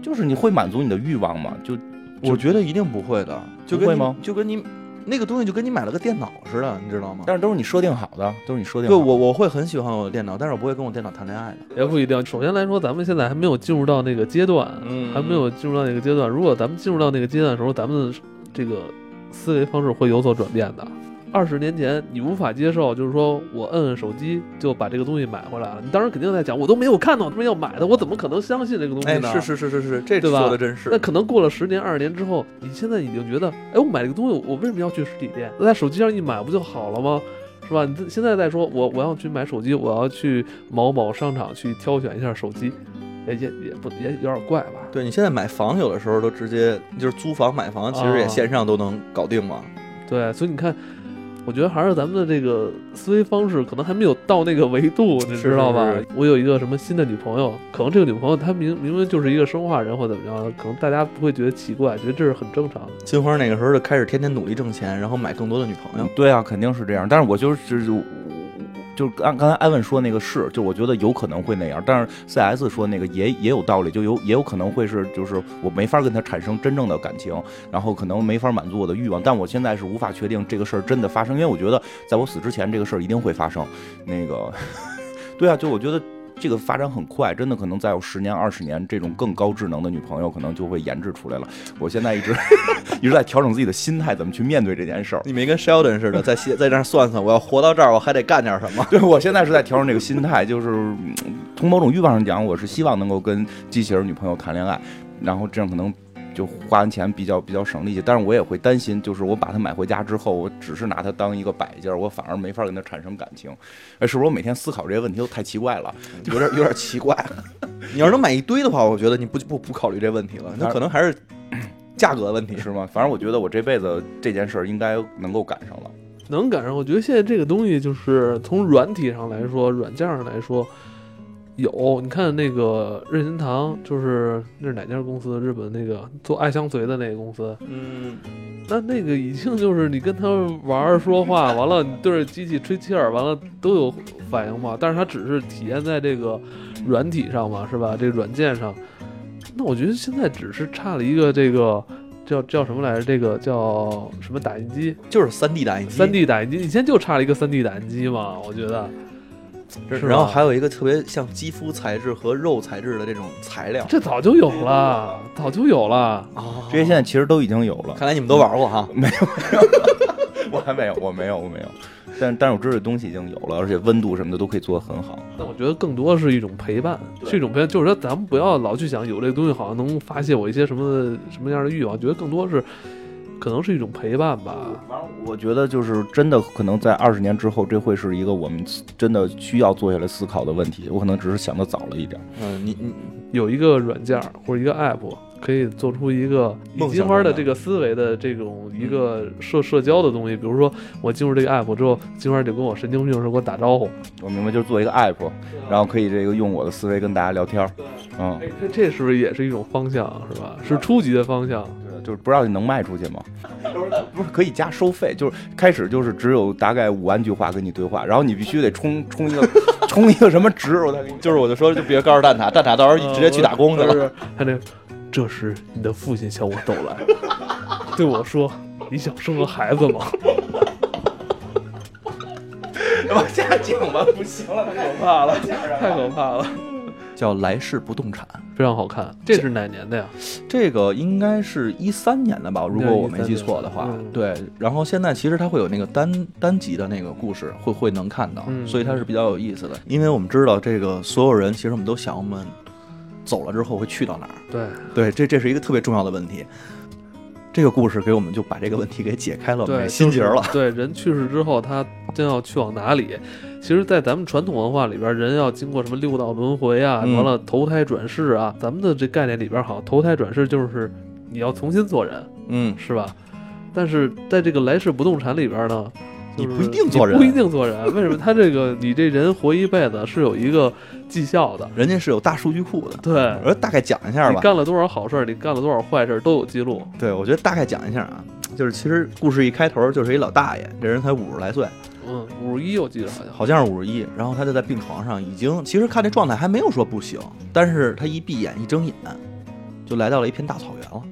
就是你会满足你的欲望吗？就我觉得一定不会的，就跟会吗就跟你那个东西就跟你买了个电脑似的，你知道吗？但是都是你设定好的，都是你设定对好的。我我会很喜欢我的电脑，但是我不会跟我电脑谈恋爱的。也不一定。首先来说，咱们现在还没有进入到那个阶段，嗯还没有进入到那个阶段。如果咱们进入到那个阶段的时候，咱们这个思维方式会有所转变的。二十年前，你无法接受，就是说我摁摁手机就把这个东西买回来了。你当时肯定在讲，我都没有看到他们要买的，我怎么可能相信这个东西哎，呢？是是是是是，这说的真是。那可能过了十年、二十年之后，你现在已经觉得，哎，我买这个东西，我为什么要去实体店？那在手机上一买不就好了吗？是吧？你这现在再说，我我要去买手机，我要去某某商场去挑选一下手机，也也也不也有点怪吧？对你现在买房，有的时候都直接就是租房买房，其实也啊线上都能搞定嘛。对，所以你看，我觉得还是咱们的这个思维方式可能还没有到那个维度，你知道吧？是是我有一个什么新的女朋友，可能这个女朋友她明明明就是一个生化人或怎么样的，可能大家不会觉得奇怪，觉得这是很正常的。金花那个时候就开始天天努力挣钱，然后买更多的女朋友。对啊，肯定是这样。但是我就是就是刚刚才艾文说那个是，就我觉得有可能会那样。但是 CS 说那个也也有道理，就有也有可能会是就是我没法跟他产生真正的感情，然后可能没法满足我的欲望。但我现在是无法确定这个事儿真的发生，因为我觉得在我死之前这个事儿一定会发生。那个，对啊，就我觉得。这个发展很快，真的可能再有十年、二十年，这种更高智能的女朋友可能就会研制出来了。我现在一直 一直在调整自己的心态，怎么去面对这件事儿。你没跟 Sheldon 似的，在在在那儿算算，我要活到这儿，我还得干点什么。对我现在是在调整这个心态，就是嗯从某种欲望上讲，我是希望能够跟机器人女朋友谈恋爱，然后这样可能就花完钱比较比较省力气。但是我也会担心，就是我把它买回家之后，我只是拿它当一个摆件儿，我反而没法跟它产生感情。哎，是不是我每天思考这些问题都太奇怪了？有点有点奇怪。你要是能买一堆的话，我觉得你不不不考虑这问题了，那可能还是 价格的问题。是吗？反正我觉得我这辈子这件事儿应该能够赶上了。能赶上，我觉得现在这个东西就是从软体上来说，软件上来说，有你看那个任天堂，就是那是哪家公司？日本那个做爱相随的那个公司，嗯，那那个已经就是你跟他玩儿说话，完了你对着机器吹气儿，完了都有反应嘛。但是它只是体现在这个软体上嘛，是吧？这个软件上，那我觉得现在只是差了一个这个叫叫什么来着？这个叫什么打印机？就是三 D 打印机，三 D 打印机，以前就差了一个三 D 打印机嘛，我觉得。是然后还有一个特别像肌肤材质和肉材质的这种材料。这早就有了，早就有了。啊这些现在其实都已经有了。看来你们都玩过哈。没有我还没有，我没有，我没有。但但是我知道这东西已经有了，而且温度什么的都可以做得很好。但我觉得更多是一种陪伴，是一种陪伴，就是说咱们不要老去想有这个东西好像能发泄我一些什么什么样的欲望，觉得更多是可能是一种陪伴吧。我觉得就是真的，可能在二十年之后，这会是一个我们真的需要坐下来思考的问题。我可能只是想的早了一点。嗯，你你有一个软件或者一个 app 可以做出一个以梦金花的这个思维的这种一个社社交的东西，比如说我进入这个 app 之后，金花就跟我神经病似的给我打招呼，我明白，就是做一个 app，然后可以这个用我的思维跟大家聊天儿。嗯，这是不是也是一种方向，是吧？是初级的方向。对，就是不知道你能卖出去吗？不是可以加收费，就是开始就是只有大概五万句话跟你对话，然后你必须得充 充一个充一个什么值，我再给你。就是我就说，就别告诉蛋挞，蛋挞到时候直接去打工去了。他那这时你的父亲向我走来，对我说：“你想生个孩子吗往下讲吧，不行了，太可怕了，？”太可怕了，叫来世不动产，非常好看。这是哪年的呀？这个应该是一三年的吧，如果我没记错的话。嗯对，然后现在其实它会有那个单单集的那个故事，会会能看到，嗯所以它是比较有意思的。因为我们知道这个所有人，其实我们都想我们走了之后会去到哪儿。对，对，这这是一个特别重要的问题。这个故事给我们就把这个问题给解开了，对，没心结了。对，人去世之后，他将要去往哪里？其实，在咱们传统文化里边，人要经过什么六道轮回啊，嗯完了投胎转世啊。咱们的这概念里边，好像投胎转世就是你要重新做人，嗯，是吧？但是在这个来世不动产里边呢，就是你不一定做人不一定做人。为什么？他这个你这人活一辈子是有一个绩效的，人家是有大数据库的。对，我说大概讲一下吧。你干了多少好事儿，你干了多少坏事儿都有记录。对，我觉得大概讲一下啊，就是其实故事一开头就是一老大爷，这人才五十来岁，嗯，五十一我记得好像。好像是五十一，然后他就在病床上，已经其实看这状态还没有说不行，但是他一闭眼一睁眼，就来到了一片大草原了。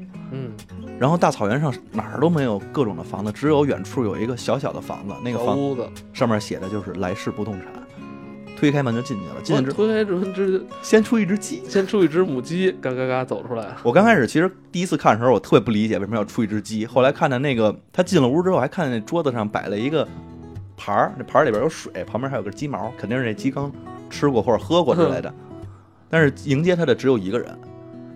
嗯，然后大草原上哪儿都没有各种的房子，只有远处有一个小小的房子，那个房屋子，上面写的就是来世不动产。推开门就进去了，进去推开门之先出一只鸡。先出一只母鸡，嘎嘎嘎走出来，我刚开始其实第一次看的时候，我特别不理解为什么要出一只鸡。后来看见那个他进了屋之后，还看见那桌子上摆了一个盘儿，那盘儿里边有水，旁边还有个鸡毛，肯定是那鸡刚吃过或者喝过之类的。但是迎接他的只有一个人，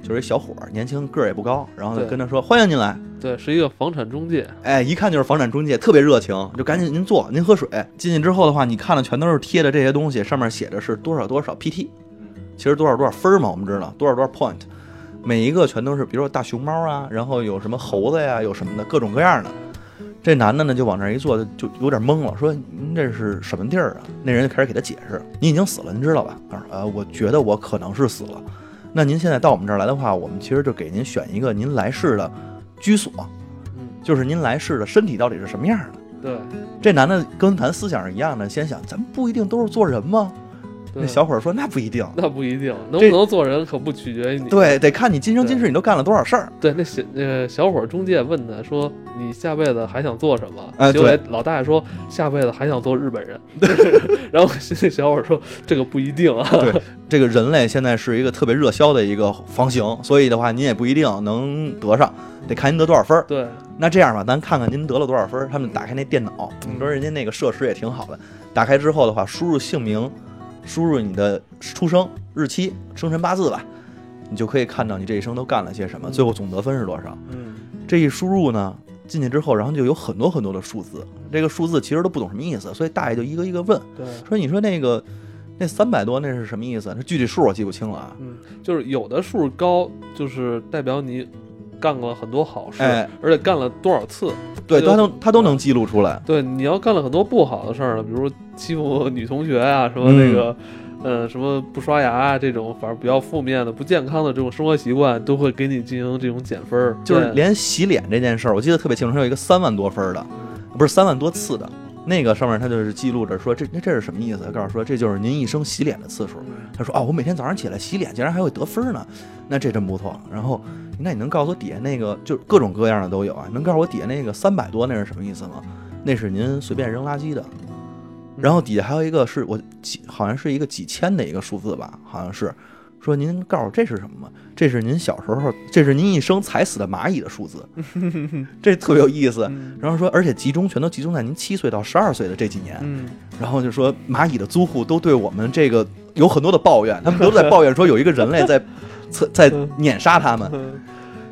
就是一小伙儿，年轻个儿也不高，然后就跟他说欢迎您来。对，是一个房产中介，哎，一看就是房产中介，特别热情，就赶紧您坐，您喝水。进去之后的话，你看的全都是贴的这些东西，上面写着是多少多少 PT，其实多少多少分儿嘛，我们知道多少多少 point，每一个全都是，比如说大熊猫啊，然后有什么猴子呀，有什么的各种各样的。这男的呢就往那儿一坐，就有点懵了，说您这是什么地儿啊？那人就开始给他解释，您已经死了，您知道吧？他说呃，我觉得我可能是死了。那您现在到我们这儿来的话，我们其实就给您选一个您来世的居所，嗯，就是您来世的身体到底是什么样的。对，这男的跟咱思想是一样的，先想咱们不一定都是做人吗？对那小伙儿说那不一定，那不一定，能不能做人可不取决于你。对，得看你今生今世你都干了多少事儿。对，那小呃小伙儿中介问他说：“你下辈子还想做什么？”哎对老大爷说：“下辈子还想做日本人。”对然后那小伙儿说：“这个不一定啊。对，这个人类现在是一个特别热销的一个房型，所以的话您也不一定能得上，得看您得多少分儿。对，那这样吧，咱看看您得了多少分儿。他们打开那电脑，你说人家那个设施也挺好的。打开之后的话，输入姓名，输入你的出生日期、生辰八字吧，你就可以看到你这一生都干了些什么，最后总得分是多少。嗯，这一输入呢，进去之后，然后就有很多很多的数字，这个数字其实都不懂什么意思，所以大爷就一个一个问，对，说你说那个那三百多那是什么意思？这具体数我记不清了啊。嗯，就是有的数高，就是代表你干过很多好事，哎而且干了多少次。对，他都他都能记录出来。对，你要干了很多不好的事儿呢，比如欺负女同学啊，什么嗯那个，呃，什么不刷牙啊，这种反正比较负面的、不健康的这种生活习惯，都会给你进行这种减分儿。就是连洗脸这件事儿，我记得特别清楚，还有一个三万多分儿的，不是三万多次的。那个上面他就是记录着说这那这是什么意思？他告诉说这就是您一生洗脸的次数。他说哦，我每天早上起来洗脸竟然还会得分儿呢，那这真不错。然后那你能告诉我底下那个就各种各样的都有啊？能告诉我底下那个三百多那是什么意思吗？那是您随便扔垃圾的。然后底下还有一个是我几好像是一个几千的一个数字吧，好像是说您告诉我这是什么吗？这是您小时候，这是您一生踩死的蚂蚁的数字，这特别有意思。嗯然后说，而且集中全都集中在您七岁到十二岁的这几年。嗯，然后就说蚂蚁的租户都对我们这个有很多的抱怨，他们都在抱怨说有一个人类在 在在碾杀他们。嗯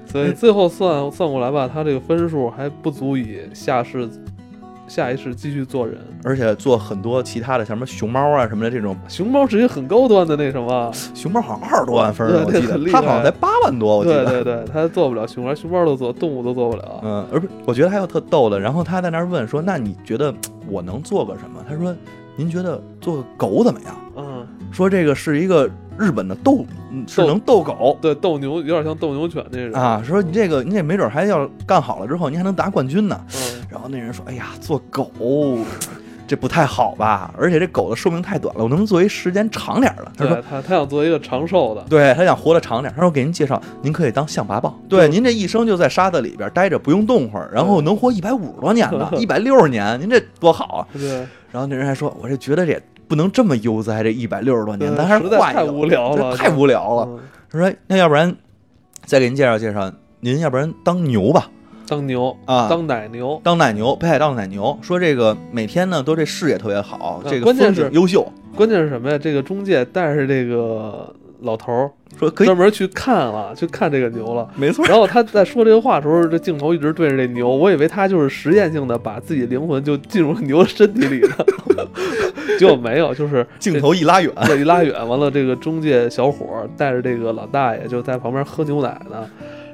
所以最后算算过来吧，他这个分数还不足以下世下一世继续做人。而且做很多其他的，像什么熊猫啊什么的这种，熊猫是一个很高端的那什么，熊猫好像二十多万分呢，我记得对很厉害它好像才八万多，我记得。对对对，他做不了熊猫，熊猫都做，动物都做不了。嗯，而不，我觉得还有特逗的。然后他在那儿问说：“那你觉得我能做个什么？”他说：“您觉得做个狗怎么样嗯，？”说这个是一个日本的斗，嗯是能斗狗对，斗牛有点像斗牛犬那种。啊。说你这个，你这没准还要干好了之后，你还能拿冠军呢。嗯，然后那人说：“哎呀，做狗这不太好吧？而且这狗的寿命太短了，我能不能做一时间长点儿的？”他说对他他想做一个长寿的。对他想活得长点，他说给您介绍，您可以当象拔蚌。对，您这一生就在沙子里边待着，不用动会儿，然后能活一百五十多年呢，一百六十年，您这多好啊！对，然后那人还说，我这觉得这也不能这么悠哉，这一百六十多年，对咱还是实在太换一个，无聊了，太无聊了。嗯他说，那要不然再给您介绍介绍，您要不然当牛吧，当牛啊当奶牛。当奶牛，北海道的奶牛。说这个每天呢都这视野特别好，啊这个关键是优秀，关键是什么呀？这个中介带着这个老头儿说可以专，门去看了，去看这个牛了。没错。然后他在说这个话的时候，这镜头一直对着这牛，我以为他就是实验性的把自己灵魂就进入牛的身体里的，结果没有，就是 镜头一拉远，这一拉远，完了这个中介小伙儿带着这个老大爷就在旁边喝牛奶呢，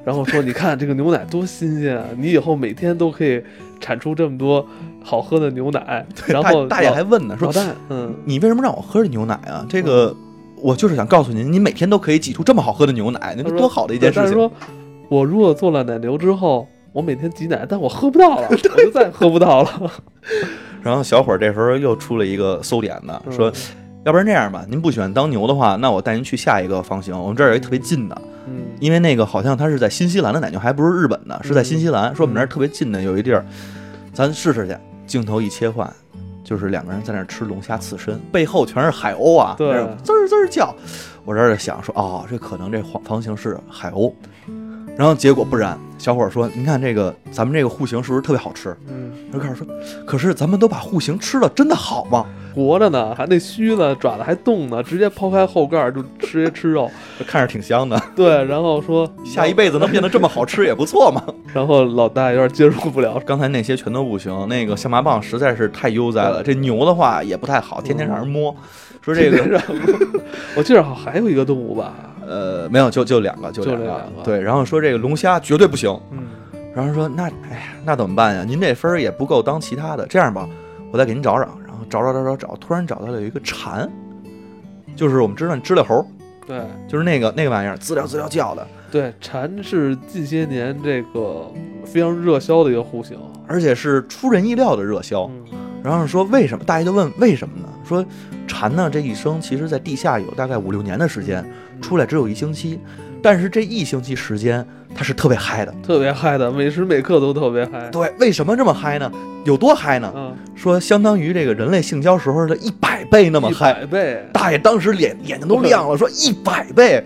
然后说：“你看这个牛奶多新鲜啊，你以后每天都可以产出这么多好喝的牛奶。”然后大大爷还问呢，说老大，嗯，你为什么让我喝这牛奶啊？这个我就是想告诉您，你每天都可以挤出这么好喝的牛奶，那是多好的一件事情。说，我如果做了奶牛之后，我每天挤奶，但我喝不到了，我就再也喝不到了。然后小伙儿这时候又出了一个馊点子，嗯说要不然这样吧，您不喜欢当牛的话，那我带您去下一个房型，我们这儿有一特别近的，嗯因为那个好像它是在新西兰的奶牛，还不是日本的，是在新西兰。说我们这儿特别近的有一地儿，咱试试去。镜头一切换，就是两个人在那儿吃龙虾刺身，背后全是海鸥啊，滋儿滋儿叫。我这儿想说，哦，这可能这房房型是海鸥。然后结果不然，小伙儿说：“您看这个，咱们这个户型是不是特别好吃嗯，？”就开始说：“可是咱们都把户型吃了，真的好吗活着呢，还那须子爪子还动呢，直接抛开后盖儿就直接吃肉。？”看着挺香的，对，然后说下一辈子能变得这么好吃也不错嘛。然后老大有点接受不了，刚才那些全都不行，那个象拔蚌实在是太悠哉了。这牛的话也不太好，天天让人摸。说这个让我记得好像还有一个动物吧，呃没有，就就两个，就就两个。对，然后说这个龙虾绝对不行。嗯然后说那哎呀，那怎么办呀？您这分儿也不够当其他的。这样吧，我再给您找找。然后找找找找找，突然找到了有一个蝉，就是我们知道知了猴，对就是那个那个玩意儿，滋溜滋溜叫的。对，蝉是近些年这个非常热销的一个户型。而且是出人意料的热销，嗯然后说为什么？大家就问为什么呢？说蝉呢这一生其实在地下有大概五六年的时间，出来只有一星期，但是这一星期时间它是特别嗨的。特别嗨的，每时每刻都特别嗨。对，为什么这么嗨呢？有多嗨呢？嗯，说相当于这个人类性交时候的一百倍那么一嗨。百倍，大爷当时脸眼睛都 亮了，说一百倍，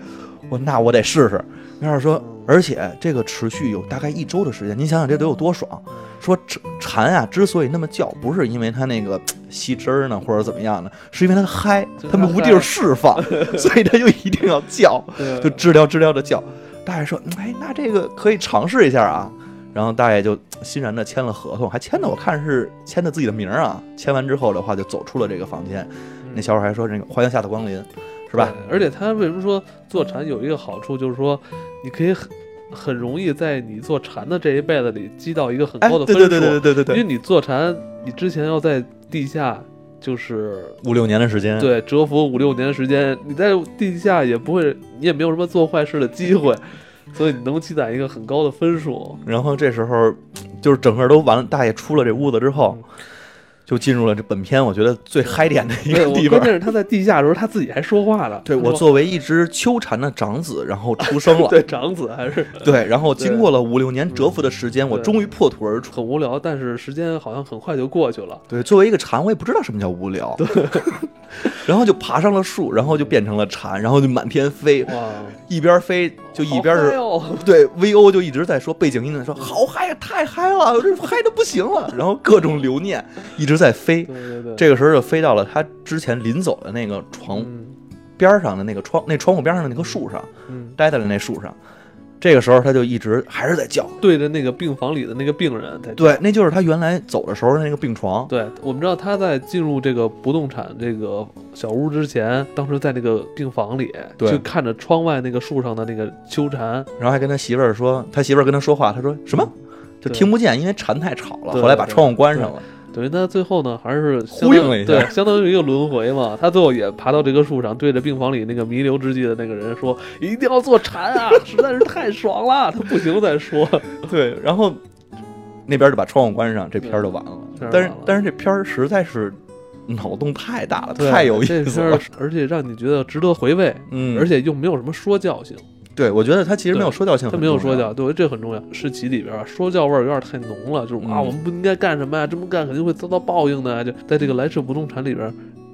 我那我得试试。要是说，而且这个持续有大概一周的时间，您想想这得有多爽。说蝉蝉啊，之所以那么叫，不是因为它那个嘖吸汁儿呢，或者怎么样呢，是因为它嗨，它们无地儿释放，所以它就一定要叫，就知了知了的叫。大爷说，嗯哎，那这个可以尝试一下啊。然后大爷就欣然的签了合同，还签的我看是签的自己的名儿啊。签完之后的话，就走出了这个房间。那小伙还说：“这个欢迎下次光临，是吧？”而且他为什么说坐禅有一个好处，就是说你可以很很容易在你做禅的这一辈子里积到一个很哎，高的分数。对对对对对对对，因为你做禅，你之前要在地下就是五六年的时间，对蛰伏五六年的时间，你在地下也不会，你也没有什么做坏事的机会，所以你能积攒一个很高的分数。然后这时候就是整个都完了，大爷出了这屋子之后，就进入了这本片我觉得最嗨点的一，个地方。关键是他在地下的时候，他自己还说话了。对我作为一只秋蝉的长子，然后出生了，对长子还是对，然后经过了五六年蛰伏的时间，我终于破土而出。很无聊，但是时间好像很快就过去了。对，作为一个蝉，我也不知道什么叫无聊，然后就爬上了树，然后就变成了蝉，然后就满天飞，哇，一边飞就一边是哦，对，VO 就一直在说，背景音在说好嗨，太嗨了，这嗨的不行了，然后各种留念一直在飞。对对对，这个时候就飞到了他之前临走的那个床嗯边上的那个窗，那窗户边上的那棵树上，嗯，待在了那树上。这个时候他就一直还是在叫，对着那个病房里的那个病人在对，那就是他原来走的时候的那个病床。对，我们知道他在进入这个不动产这个小屋之前，当时在那个病房里，对就看着窗外那个树上的那个秋蝉，然后还跟他媳妇儿说，他媳妇儿跟他说话，他说什么？就听不见，因为蝉太吵了。后来把窗户关上了。等于他最后呢，还是相当呼应了一下对，相当于一个轮回嘛。他最后也爬到这棵树上，对着病房里那个弥留之际的那个人说：“一定要做禅啊，实在是太爽了。”他不行再说，对，然后那边就把窗户关上，这片儿就完了。但是但是这片儿实在是脑洞太大了，太有意思了。而且让你觉得值得回味，嗯，而且又没有什么说教性。对我觉得他其实没有说教性，他没有说教，。对，这很重要。诗集里边儿说教味儿有点太浓了，就是啊，嗯我们不应该干什么呀，这么干肯定会遭到报应的。就在这个来世不动产里边，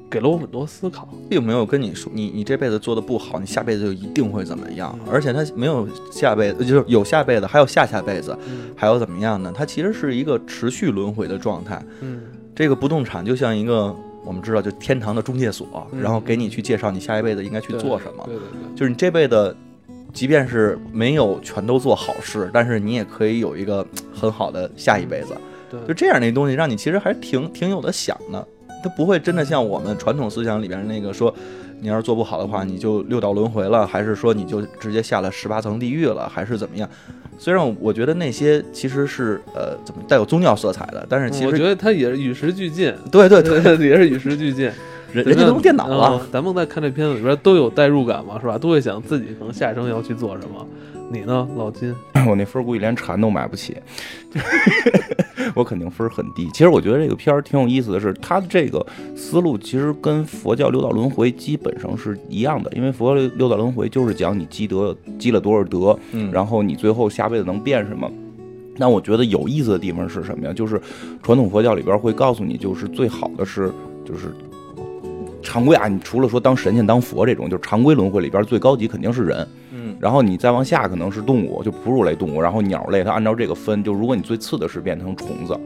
给了我很多思考。并没有跟你说，你你这辈子做的不好，你下辈子就一定会怎么样。嗯而且他没有下辈子，就是有下辈子，还有下下辈子，嗯还有怎么样呢？它其实是一个持续轮回的状态。嗯，这个不动产就像一个我们知道，就天堂的中介所，嗯然后给你去介绍你下一辈子应该去做什么。对对对，就是你这辈子，即便是没有全都做好事，但是你也可以有一个很好的下一辈子。对就这样的东西，让你其实还挺挺有的想的。它不会真的像我们传统思想里边那个说，你要是做不好的话，你就六道轮回了，还是说你就直接下了十八层地狱了，还是怎么样？虽然我觉得那些其实是呃怎么带有宗教色彩的，但是其实我觉得它也是与时俱进，对对对，对，也是与时俱进。人人家都用电脑了，嗯咱们在看这片子里边都有代入感嘛，是吧？都会想自己可能下一生要去做什么。你呢，老金？我那分儿估计连蝉都买不起，我肯定分儿很低。其实我觉得这个片儿挺有意思的是，它的这个思路其实跟佛教六道轮回基本上是一样的，因为佛教六六道轮回就是讲你积德积了多少德，嗯然后你最后下辈子能变什么。那我觉得有意思的地方是什么呀？就是传统佛教里边会告诉你，就是最好的是就是常规啊，你除了说当神仙、当佛这种，就是常规轮回里边最高级肯定是人，嗯然后你再往下可能是动物，就哺乳类动物，然后鸟类，它按照这个分，就如果你最次的是变成虫子。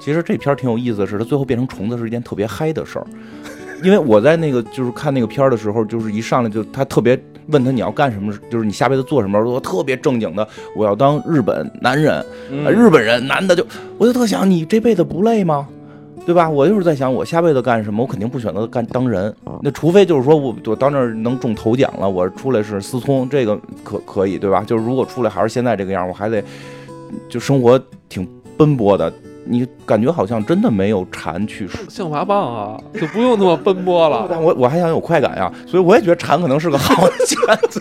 其实这片儿挺有意思的是，它最后变成虫子是一件特别嗨的事儿。因为我在那个就是看那个片儿的时候，就是一上来就他特别问他你要干什么，就是你下辈子做什么，我特别正经的，我要当日本男人，嗯呃日本人男的就，我就特想你这辈子不累吗？对吧？我就是在想，我下辈子干什么？我肯定不选择干当人，那除非就是说我我到那儿能中头奖了，我出来是思聪，这个可可以，对吧？就是如果出来还是现在这个样，我还得就生活挺奔波的。你感觉好像真的没有蝉去说，象拔蚌啊，就不用那么奔波了。但我我还想有快感呀，所以我也觉得蝉可能是个好的选择。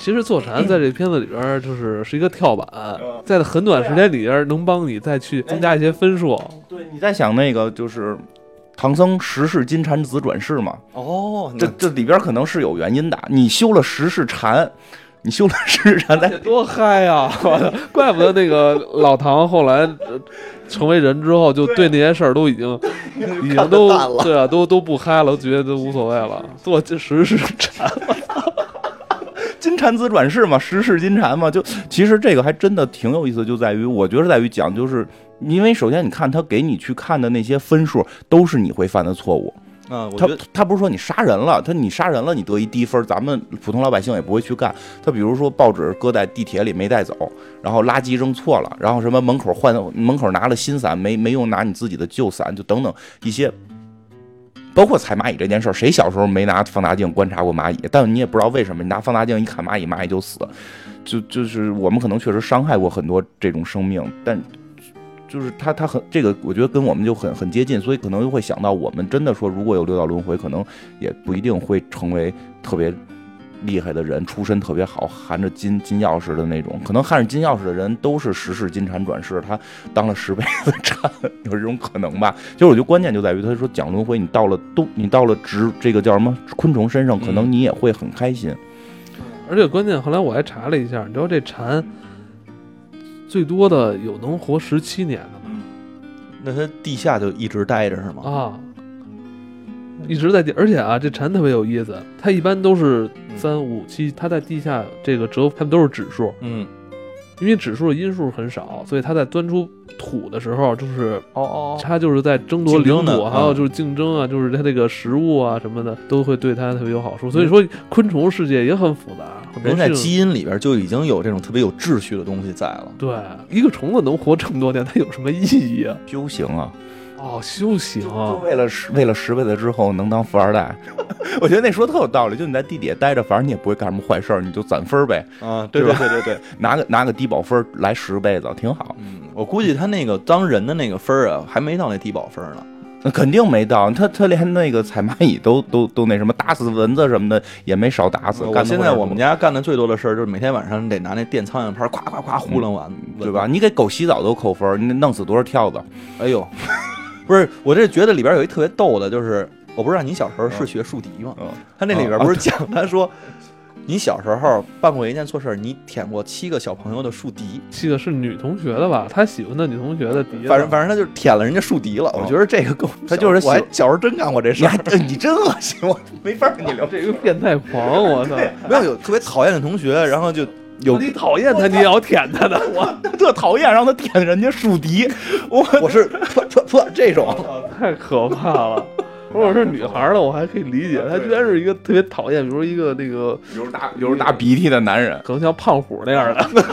其实坐禅在这片子里边儿就是是一个跳板，在很短时间里边儿能帮你再去增加一些分数。对，你在想那个就是唐僧十世金蝉子转世嘛，哦，这这里边可能是有原因的。你修了十世禅，你修了十世禅，多嗨呀！我的，怪不得那个老唐后来呃成为人之后，就对那些事儿都已经 已经都对啊，都都不嗨了，都觉得都无所谓了。做这十是禅，金蝉子转世嘛，十世金蝉嘛，就其实这个还真的挺有意思，就在于我觉得在于讲，就是因为首先你看他给你去看的那些分数，都是你会犯的错误。啊，我他他不是说你杀人了，他你杀人了，你得一低分，咱们普通老百姓也不会去干。他比如说报纸搁在地铁里没带走，然后垃圾扔错了，然后什么门口换门口拿了新伞没没用拿你自己的旧伞，就等等一些。包括踩蚂蚁这件事儿，谁小时候没拿放大镜观察过蚂蚁？但你也不知道为什么，你拿放大镜一看蚂蚁，蚂蚁就死。就就是我们可能确实伤害过很多这种生命，但就是他他很这个，我觉得跟我们就很很接近，所以可能就会想到，我们真的说如果有六道轮回，可能也不一定会成为特别厉害的人，出身特别好，含着金金钥匙的那种。可能含着金钥匙的人都是十世金蝉转世，他当了十辈子蝉，有这种可能吧？其实我觉得关键就在于他说讲轮回，你到了都你到了植这个叫什么昆虫身上，可能你也会很开心。而且关键后来我还查了一下，你知道这蝉最多的有能活十七年的吗？那它地下就一直待着是吗？啊，一直在地，而且啊，这蝉特别有意思，它一般都是三五七，它在地下这个折，它们都是指数，嗯，因为指数的因数很少，所以它在钻出土的时候，就是哦哦，它就是在争夺领土，还有嗯就是竞争啊，就是它这个食物啊什么的，都会对它特别有好处。所以说，昆虫世界也很复杂，人在基因里边就已经有这种特别有秩序的东西在了。对一个虫子能活这么多年，它有什么意义啊？修行啊，哦，修行就啊，为了十为了十辈子之后能当富二代，我觉得那说特有道理。就你在地底下待着，反正你也不会干什么坏事儿，你就攒分儿呗，啊，对对对对对。拿个拿个低保分儿来十辈子，挺好。嗯，我估计他那个当人的那个分儿啊，还没到那低保分呢。那肯定没到，他他连那个踩蚂蚁都都都那什么，打死蚊子什么的也没少打死。我干现在我们家干的最多的事儿就是每天晚上得拿那电苍蝇拍儿咵咵咵呼楞完，对吧？？你给狗洗澡都扣分儿，你弄死多少跳蚤？哎呦，不是，我这觉得里边有一特别逗的，就是我不知道你小时候是学竖笛吗？嗯，他那里边不是讲他说。你小时候办过一件错事儿，你舔过七个小朋友的竖笛，七个是女同学的吧？他喜欢的女同学的笛，反正反正他就是舔了人家竖笛了。我觉得这个够他就是我还小时候真干过这事儿，你真恶心，我没法跟你聊。这个变态狂，我操！没有有特别讨厌的同学，然后就有你讨厌他，你也要舔他的，我特讨厌让他舔人家竖笛，我我是噗噗噗这种，太可怕了。如果是女孩儿的，我还可以理解，他居然是一个特别讨厌，比如说一个那个流着大流着大鼻涕的男人。可能像胖虎那样的，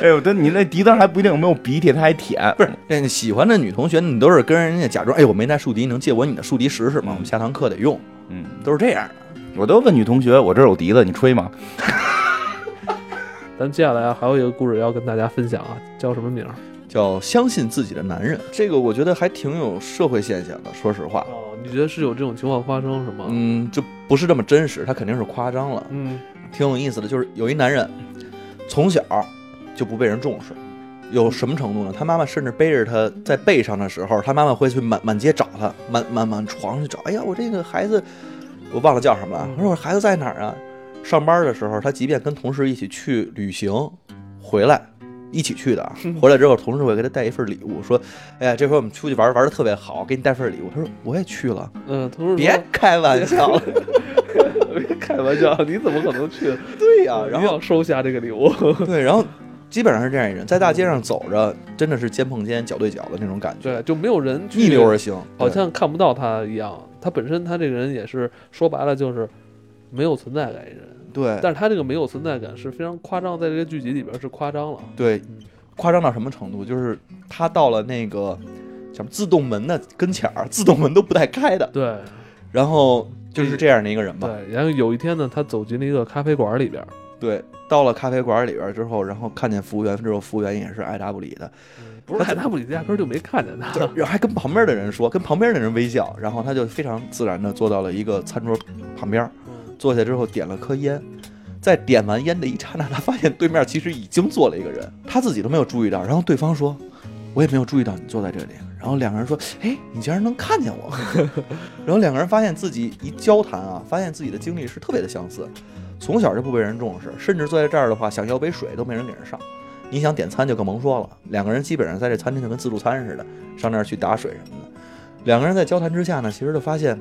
哎呦，但你那笛子还不一定有没有鼻涕，他还舔。不是那你喜欢的女同学，你都是跟人家假装，哎，我没带竖笛，你能借我你的竖笛试试吗？我们下堂课得用，嗯，都是这样的。我都问女同学，我这有笛子，你吹吗？咱接下来啊，还有一个故事要跟大家分享啊，叫什么名儿？叫相信自己的男人，这个我觉得还挺有社会现象的。说实话，哦，你觉得是有这种情况发生是吗？嗯，就不是这么真实，他肯定是夸张了。嗯挺有意思的，就是有一男人从小就不被人重视，有什么程度呢？他妈妈甚至背着他在背上的时候，他妈妈会去满满街找他，满满满床上去找。哎呀，我这个孩子，我忘了叫什么了。嗯我说我孩子在哪儿啊？上班的时候，他即便跟同事一起去旅行，回来一起去的啊，回来之后，同事会给他带一份礼物，说：“哎呀，这回我们出去玩玩的特别好，给你带份礼物。”他说：“我也去了。嗯，同”事别开玩笑了，别开玩笑，你怎么可能去？对呀、然后收下这个礼物。对，然后基本上是这样一人，在大街上走着，真的是肩碰肩、脚对脚的那种感觉，对，就没有人逆流而行，好像看不到他一样。他本身他这个人也是说白了就是没有存在感一人，对但是他这个没有存在感是非常夸张，在这个剧集里边是夸张了。对嗯，夸张到什么程度？就是他到了那个什么自动门的跟前儿，自动门都不带开的，对然后就是这样的一个人吧。对，然后有一天呢，他走进了一个咖啡馆里边，对，到了咖啡馆里边儿之后，然后看见服务员之后，服务员也是爱答不理的，不是爱答不理压根儿就没看见他。就然后还跟旁边的人说，跟旁边的人微笑，然后他就非常自然的坐到了一个餐桌旁边儿，坐下之后点了颗烟，在点完烟的一刹那，他发现对面其实已经坐了一个人，他自己都没有注意到，然后对方说：“我也没有注意到你坐在这里。”然后两个人说：“哎，你竟然能看见我！” 然后两个人发现自己一交谈啊，发现自己的经历是特别的相似，从小就不被人重视，甚至坐在这儿的话，想要杯水都没人给人上。你想点餐就更甭说了，两个人基本上在这餐厅就跟自助餐似的，上那儿去打水什么的。两个人在交谈之下呢，其实就发现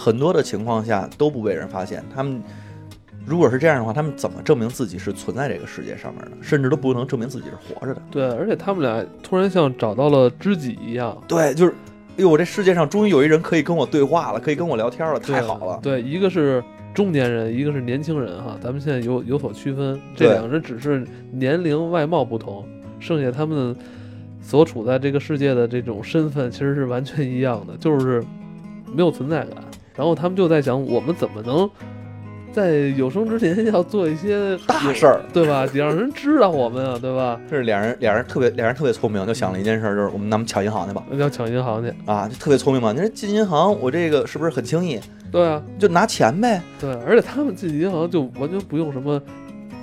很多的情况下都不被人发现。他们如果是这样的话，他们怎么证明自己是存在这个世界上面的？甚至都不能证明自己是活着的。对，而且他们俩突然像找到了知己一样，对，就是，哎呦，我这世界上终于有一人可以跟我对话了，可以跟我聊天了，太好了。对，一个是中年人，一个是年轻人哈，咱们现在有有所区分，这两个人只是年龄外貌不同，剩下他们所处在这个世界的这种身份其实是完全一样的，就是没有存在感。然后他们就在想，我们怎么能在有生之年要做一些大事儿，对吧？得让人知道我们啊，对吧？这是俩人，俩人特别，俩人特别聪明，就想了一件事儿，就是我们咱们抢银行去吧。要抢银行去，啊，就特别聪明嘛。你说进银行，我这个是不是很轻易？对啊，就拿钱呗，对，而且他们进银行就完全不用什么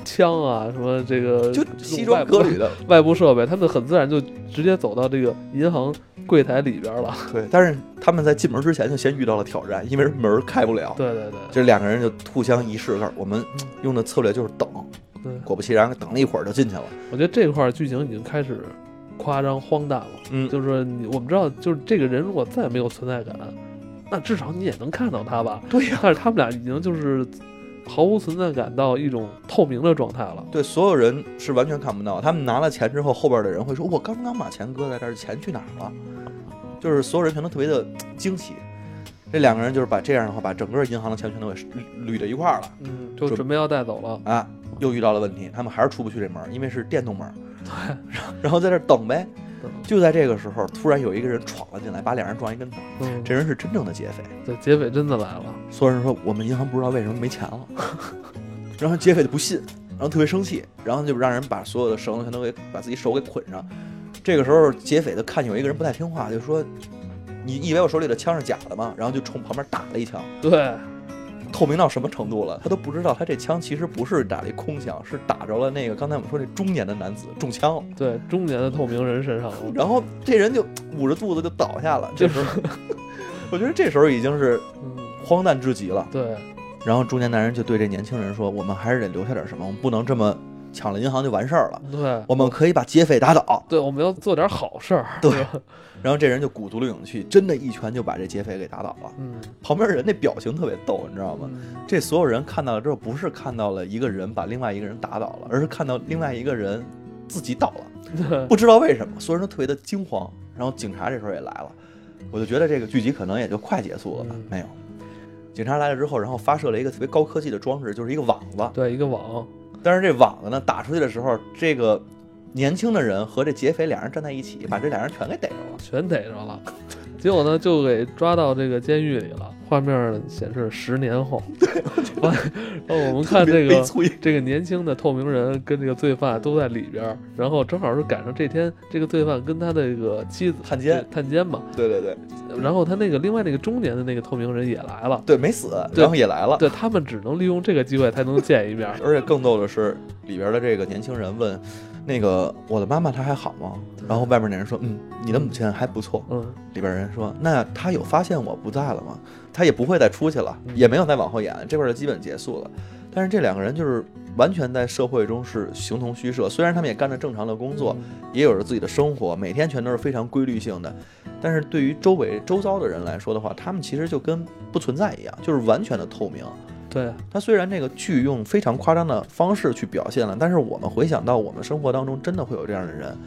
枪啊，什么这个就西装革履的。外部设备，他们很自然就直接走到这个银行柜台里边了。对，但是他们在进门之前就先遇到了挑战，因为门儿开不了。对对对，这两个人就互相一试，告诉我们用的策略就是等。对，果不其然，等了一会儿就进去了。我觉得这块儿剧情已经开始夸张荒诞了。嗯，就是说你我们知道，就是这个人如果再没有存在感，那至少你也能看到他吧。对呀、但是他们俩已经就是毫无存在感到一种透明的状态了。对，所有人是完全看不到。他们拿了钱之后，后边的人会说：“我刚刚把钱搁在这儿，钱去哪儿了？”就是所有人全都特别的 惊喜。这两个人就是把这样的话，把整个银行的钱全都给捋捋到一块儿了。嗯，就准备要带走了。啊，又遇到了问题，他们还是出不去这门儿，因为是电动门儿。对，然后在这儿等呗。就在这个时候，突然有一个人闯了进来，把两人撞一跟头。嗯，这人是真正的劫匪。对，劫匪真的来了。所有人说我们银行不知道为什么没钱了，然后劫匪就不信，然后特别生气，然后就让人把所有的绳子全都给把自己手给捆上。这个时候，劫匪就看见有一个人不太听话，就说：“你以为我手里的枪是假的吗？”然后就冲旁边打了一枪。对，透明到什么程度了？他都不知道，他这枪其实不是打了一空枪，是打着了那个刚才我们说那中年的男子中枪了。对，中年的透明人身上了。然后这人就捂着肚子就倒下了。这时候，我觉得这时候已经是嗯，荒诞至极了。对，然后中年男人就对这年轻人说：“我们还是得留下点什么，我们不能这么抢了银行就完事儿了。对，我们可以把劫匪打倒。对，我们要做点好事儿。对，”然后这人就鼓足了勇气，真的一拳就把这劫匪给打倒了。嗯，旁边人那表情特别逗，你知道吗？嗯这所有人看到了之后，不是看到了一个人把另外一个人打倒了，而是看到另外一个人自己倒了，对，不知道为什么，所有人都特别的惊慌。然后警察这时候也来了，我就觉得这个剧集可能也就快结束了吧，嗯没有。警察来了之后，然后发射了一个特别高科技的装置，就是一个网子。对，一个网，但是这网子呢打出去的时候，这个年轻的人和这劫匪俩人站在一起，把这俩人全给逮着了。全逮着了。结果呢，就给抓到这个监狱里了。画面显示十年后，完然后我们看这个这个年轻的透明人跟这个罪犯都在里边，然后正好是赶上这天，这个罪犯跟他的这个妻子探监探监嘛，对对对然后他那个另外那个中年的那个透明人也来了，对，没死，对然后也来了。对他们只能利用这个机会才能见一面。而且更逗的是，里边的这个年轻人问：“那个我的妈妈她还好吗？”然后外面那人说：“嗯，你的母亲还不错。”嗯，里边人说：“那她有发现我不在了吗？他也不会再出去了，嗯也没有再往后演，这块儿就基本结束了。但是这两个人就是完全在社会中是形同虚设，虽然他们也干着正常的工作，也有着自己的生活，每天全都是非常规律性的，但是对于周围周遭的人来说的话，他们其实就跟不存在一样，就是完全的透明。对，他虽然这个剧用非常夸张的方式去表现了，但是我们回想到我们生活当中真的会有这样的人，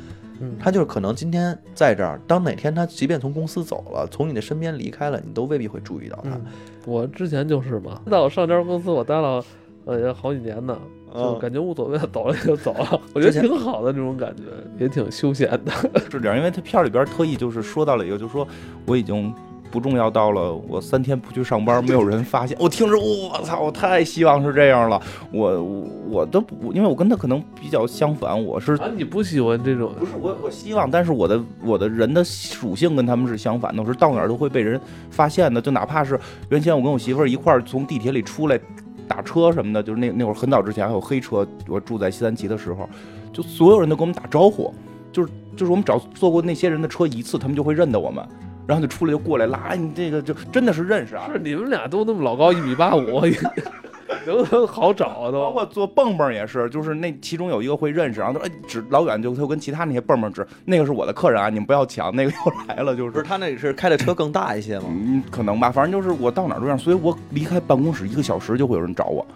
嗯，他就是可能今天在这儿，当哪天他即便从公司走了，从你的身边离开了，你都未必会注意到他。嗯，我之前就是嘛，在我上家公司我待了呃也好几年呢，就嗯感觉无所谓，走了也就走了，我觉得挺好的那种感觉，也挺休闲的。是这样，因为他片儿里边特意就是说到了一个，就是说我已经不重要到了我三天不去上班，没有人发现。我听着，我操，我太希望是这样了。我我我都不，因为我跟他可能比较相反，我是啊，你不喜欢这种？不是我，我希望，但是我的我的人的属性跟他们是相反的，我是到哪儿都会被人发现的。就哪怕是原先我跟我媳妇儿一块儿从地铁里出来打车什么的，就是那那会儿很早之前还有黑车，我住在西三旗的时候，就所有人都跟我们打招呼，就是就是我们只要坐过那些人的车一次，他们就会认得我们。然后就出来就过来拉，哎，你这个就真的是认识啊！是你们俩都那么老高，一米八五，都都好找啊包。括做蹦蹦也是，就是那其中有一个会认识，然后他说哎指老远就他就跟其他那些蹦蹦指，那个是我的客人啊，你们不要抢，那个又来了，就是不是他那是开的车更大一些吗？嗯，可能吧，反正就是我到哪儿都这样，所以我离开办公室一个小时就会有人找我，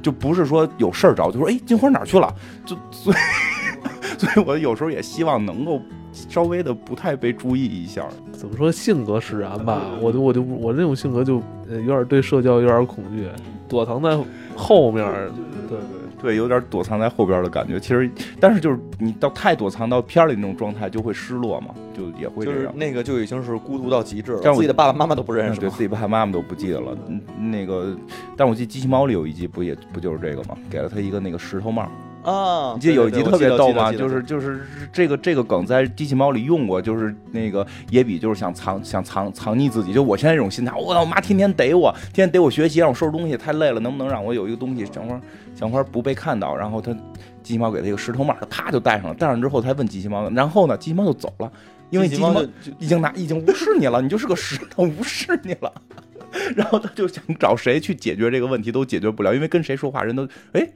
就不是说有事儿找，就说哎金花哪儿去了，就所以 所以我有时候也希望能够稍微的不太被注意一下。怎么说性格使然吧？我就我就我这种性格就呃有点对社交有点恐惧，躲藏在后面。对对，对，有点躲藏在后边的感觉。其实，但是就是你到太躲藏到片里那种状态，就会失落嘛，就也会就是这样。那个就已经是孤独到极致了，但是我自己的爸爸妈妈都不认识。对自己爸爸妈妈都不记得了。嗯，那个，但我记得机器猫里有一集不也不就是这个吗？给了他一个那个石头帽。啊，你记得有一集特别逗吗？就是就是这个这个梗在机器猫里用过，就是那个野比就是想藏想藏藏匿自己，就我现在这种心态，我我妈天天逮我，天天逮我学习，让我收拾东西，太累了，能不能让我有一个东西想法想法不被看到？然后他机器猫给他一个石头帽，他啪就戴上了，戴上之后他问机器猫，然后呢，机器猫就走了，因为机器猫已经拿已经无视你了，你就是个石头，无视你了。然后他就想找谁去解决这个问题，都解决不了，因为跟谁说话人都哎，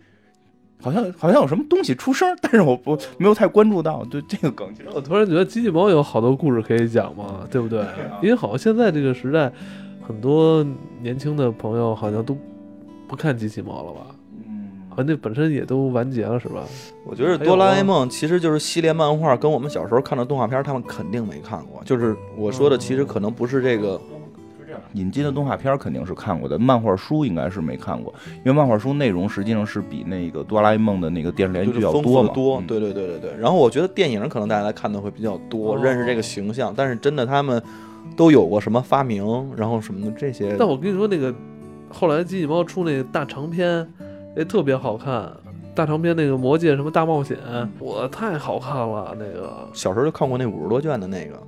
好像好像有什么东西出声，但是我不没有太关注到。对这个梗，其实我突然觉得机器猫有好多故事可以讲嘛，对不对？因为好像现在这个时代，很多年轻的朋友好像都不看机器猫了吧？嗯好像那本身也都完结了，是吧？我觉得哆啦 A 梦其实就是系列漫画，跟我们小时候看的动画片，他们肯定没看过。就是我说的，其实可能不是这个，引进的动画片肯定是看过的，漫画书应该是没看过，因为漫画书内容实际上是比那个哆啦 A 梦的那个电视连续剧要多嘛。的多。嗯对对对对对。然后我觉得电影可能大家来看的会比较多，哦认识这个形象，但是真的他们都有过什么发明，然后什么的这些。但我跟你说，那个后来机器猫出那个大长篇，哎，特别好看。大长篇那个《魔戒》什么大冒险，我太好看了。那个，小时候就看过那五十多卷的那个，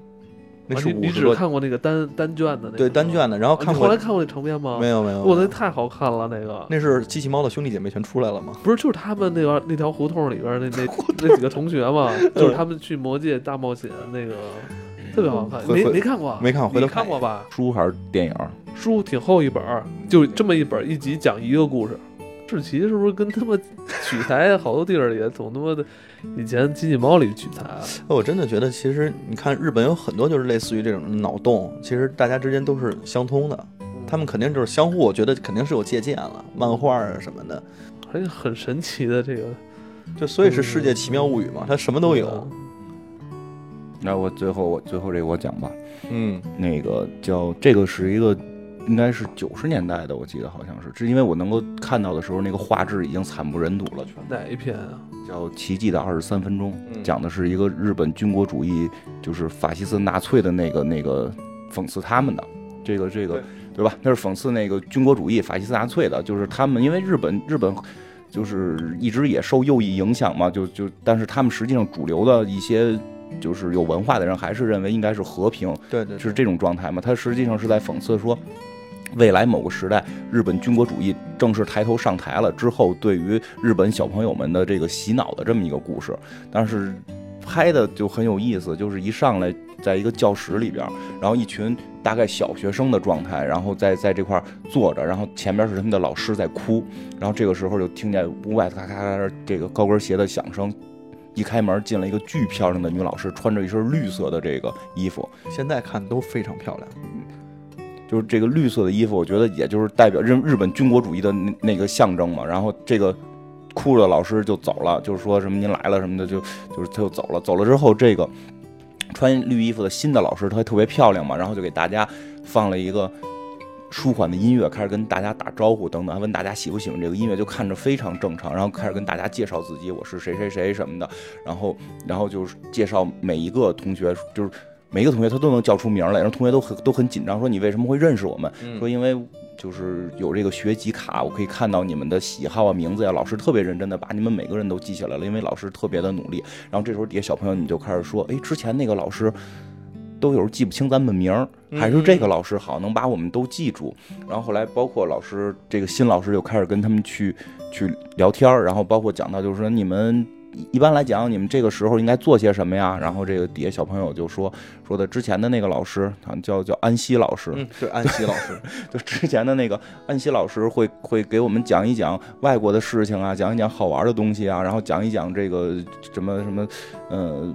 那是啊你只看过那个单单卷的那个对单卷的，然后看过后来看过那长篇吗？没有没有？我那太好看了，那个那是机器猫的兄弟姐妹全出来了吗？不是就是他们那个那条胡同里边那那那几个同学嘛，就是他们去魔界大冒险那个特别好看，没没看过？没看过，回头看过吧？书还是电影？书挺厚一本，就这么一本，一集讲一个故事。志奇是不是跟他妈 取材好多地儿也总他妈的以前机器猫里取材啊？我真的觉得，其实你看日本有很多就是类似于这种脑洞，其实大家之间都是相通的，他们肯定就是相互，我觉得肯定是有借鉴了，漫画啊什么的，还有很神奇的这个就所以是世界奇妙物语嘛，它什么都有。那我最后我最后这个我讲吧，嗯，那个叫这个是一个。应该是九十年代的，我记得好像是，是因为我能够看到的时候，那个画质已经惨不忍睹了。全哪一篇啊？叫《奇迹的二十三分钟》，嗯讲的是一个日本军国主义，就是法西斯纳粹的那个那个讽刺他们的。这个这个对对吧？那是讽刺那个军国主义、法西斯纳粹的，就是他们因为日本日本就是一直也受右翼影响嘛，就就但是他们实际上主流的一些就是有文化的人还是认为应该是和平，对对是这种状态嘛？他实际上是在讽刺说。未来某个时代，日本军国主义正式抬头上台了之后，对于日本小朋友们的这个洗脑的这么一个故事，但是拍的就很有意思，就是一上来在一个教室里边，然后一群大概小学生的状态，然后在在这块坐着，然后前边是他们的老师在哭，然后这个时候就听见屋外咔咔咔这个高跟鞋的响声。一开门进了一个巨漂亮的女老师，穿着一身绿色的这个衣服，现在看都非常漂亮。就是这个绿色的衣服，我觉得也就是代表日日本军国主义的那那个象征嘛。然后这个哭着的老师就走了，就是说什么您来了什么的，就就是他就走了。走了之后，这个穿绿衣服的新的老师，她特别漂亮嘛，然后就给大家放了一个舒缓的音乐，开始跟大家打招呼等等，还问大家喜不喜欢这个音乐，就看着非常正常。然后开始跟大家介绍自己，我是谁谁谁什么的，然后然后就是介绍每一个同学，就是。每一个同学他都能叫出名来，然后同学都很都很紧张，说你为什么会认识我们？说因为就是有这个学籍卡，我可以看到你们的喜好啊、名字呀。老师特别认真的把你们每个人都记下来了，因为老师特别的努力。然后这时候底下小朋友你就开始说，哎，之前那个老师都有时候记不清咱们名儿，还是这个老师好，能把我们都记住。然后后来包括老师这个新老师就开始跟他们去去聊天儿，然后包括讲到就是说你们。一般来讲，你们这个时候应该做些什么呀？然后这个底下小朋友就说说的之前的那个老师，好像叫叫安西老师，嗯，是安西老师，就之前的那个安西老师会会给我们讲一讲外国的事情啊，讲一讲好玩的东西啊，然后讲一讲这个什么什么，呃，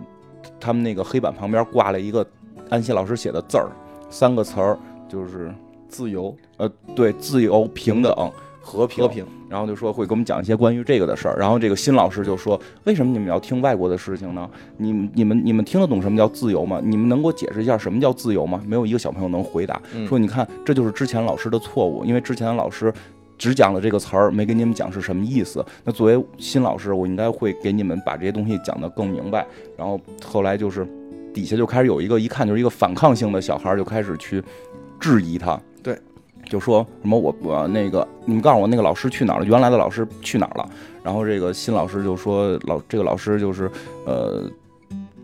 他们那个黑板旁边挂了一个安西老师写的字儿，三个词儿就是自由，呃，对，自由、平等、和平。和平。然后就说会给我们讲一些关于这个的事儿，然后这个新老师就说：“为什么你们要听外国的事情呢？你们、你们、你们听得懂什么叫自由吗？你们能给我解释一下什么叫自由吗？”没有一个小朋友能回答。说：“你看，这就是之前老师的错误，因为之前的老师只讲了这个词儿，没给你们讲是什么意思。那作为新老师，我应该会给你们把这些东西讲得更明白。”然后后来就是底下就开始有一个一看就是一个反抗性的小孩儿就开始去质疑他。对。就说什么我我那个你们告诉我那个老师去哪儿了？原来的老师去哪儿了？然后这个新老师就说老这个老师就是呃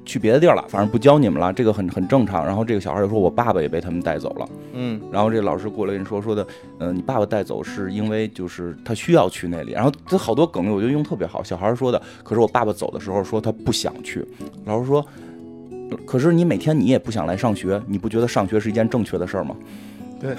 去别的地儿了，反正不教你们了，这个很很正常。然后这个小孩就说我爸爸也被他们带走了，嗯，然后这个老师过来跟你说说的，嗯、你爸爸带走是因为就是他需要去那里。然后这好多梗我觉得用特别好，小孩说的，可是我爸爸走的时候说他不想去，老师说。可是你每天你也不想来上学，你不觉得上学是一件正确的事儿吗？对，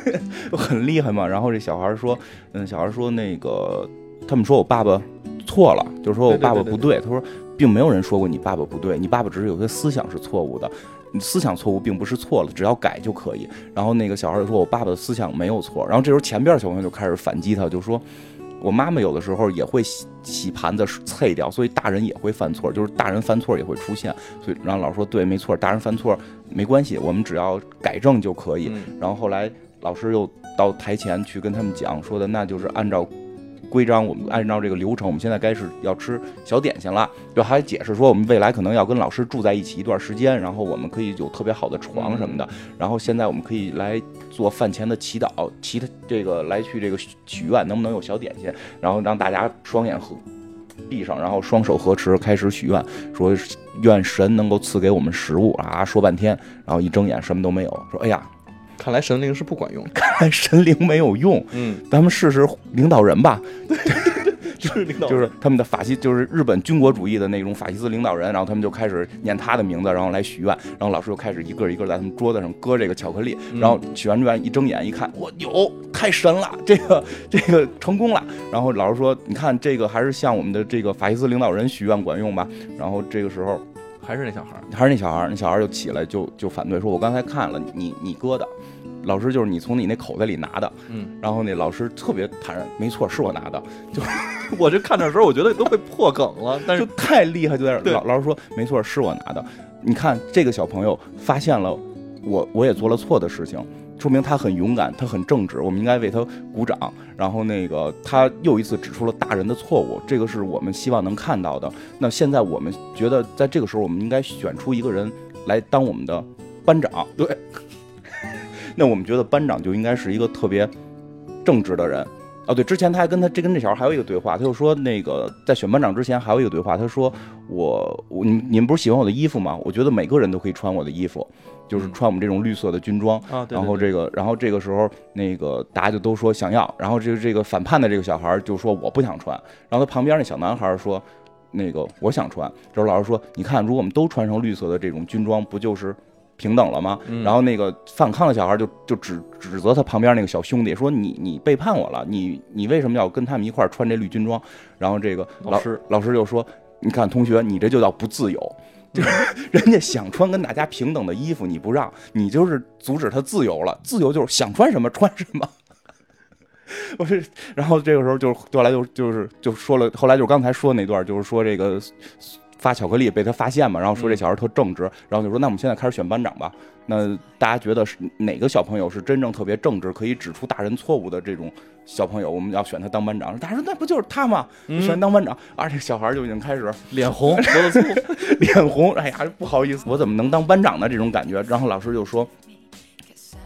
很厉害嘛。然后这小孩说，嗯，小孩说那个，他们说我爸爸错了，就是说我爸爸不对。他说，并没有人说过你爸爸不对，你爸爸只是有些思想是错误的，你思想错误并不是错了，只要改就可以。然后那个小孩就说我爸爸的思想没有错。然后这时候前边小朋友就开始反击他，就说。我妈妈有的时候也会洗洗盘子碎掉，所以大人也会犯错，就是大人犯错也会出现。所以然后老师说对，没错，大人犯错没关系，我们只要改正就可以。然后后来老师又到台前去跟他们讲，说的那就是按照规章，我们按照这个流程，我们现在该是要吃小点心了。就还解释说，我们未来可能要跟老师住在一起一段时间，然后我们可以有特别好的床什么的。然后现在我们可以来做饭前的祈祷，祈他这个来去这个许许愿，能不能有小点心？然后让大家双眼合闭上，然后双手合十开始许愿，说愿神能够赐给我们食物啊！说半天，然后一睁眼什么都没有，说哎呀，看来神灵是不管用。看来神灵没有用，嗯，咱们试试领导人吧。就 是领导就是他们的法西，就是日本军国主义的那种法西斯领导人，然后他们就开始念他的名字，然后来许愿，然后老师又开始一个一个在他们桌子上搁这个巧克力，然后许完愿一睁眼一看，我有太神了，这个这个成功了，然后老师说，你看这个还是向我们的这个法西斯领导人许愿管用吧，然后这个时候还是那小孩儿，还是那小孩儿，那小孩儿就起来就就反对说，我刚才看了你你哥的。老师就是你从你那口袋里拿的，嗯，然后那老师特别坦然，没错，是我拿的，就 我这看的时候，我觉得都被破梗了，但就是太厉害，就在老老师说，没错，是我拿的。你看这个小朋友发现了我，我也做了错的事情，说明他很勇敢，他很正直，我们应该为他鼓掌。然后那个他又一次指出了大人的错误，这个是我们希望能看到的。那现在我们觉得，在这个时候，我们应该选出一个人来当我们的班长。对。那我们觉得班长就应该是一个特别正直的人。哦，对，之前他还跟他这跟这小孩还有一个对话，他就说那个在选班长之前还有一个对话，他说我我你你们不是喜欢我的衣服吗？我觉得每个人都可以穿我的衣服，就是穿我们这种绿色的军装。啊，对然后这个，然后这个时候，那个大家就都说想要，然后这个这个反叛的这个小孩就说我不想穿，然后他旁边那小男孩说，那个我想穿。这时候老师说，你看，如果我们都穿上绿色的这种军装，不就是平等了吗？然后那个反抗的小孩就就指指责他旁边那个小兄弟说，你你背叛我了，你你为什么要跟他们一块穿这绿军装？然后这个老师老师就说，你看同学，你这就叫不自由。就是 人家想穿跟大家平等的衣服，你不让，你就是阻止他自由了。自由就是想穿什么穿什么。我是，然后这个时候就后来就就是就说了，后来就是刚才说那段，就是说这个发巧克力被他发现嘛，然后说这小孩特正直，然后就说那我们现在开始选班长吧。那大家觉得是哪个小朋友是真正特别正直，可以指出大人错误的这种小朋友，我们要选他当班长？大家说那不就是他吗？选当班长，而且小孩就已经开始脸红，脖子粗，脸红，哎呀，不好意思，我怎么能当班长呢？这种感觉。然后老师就说：“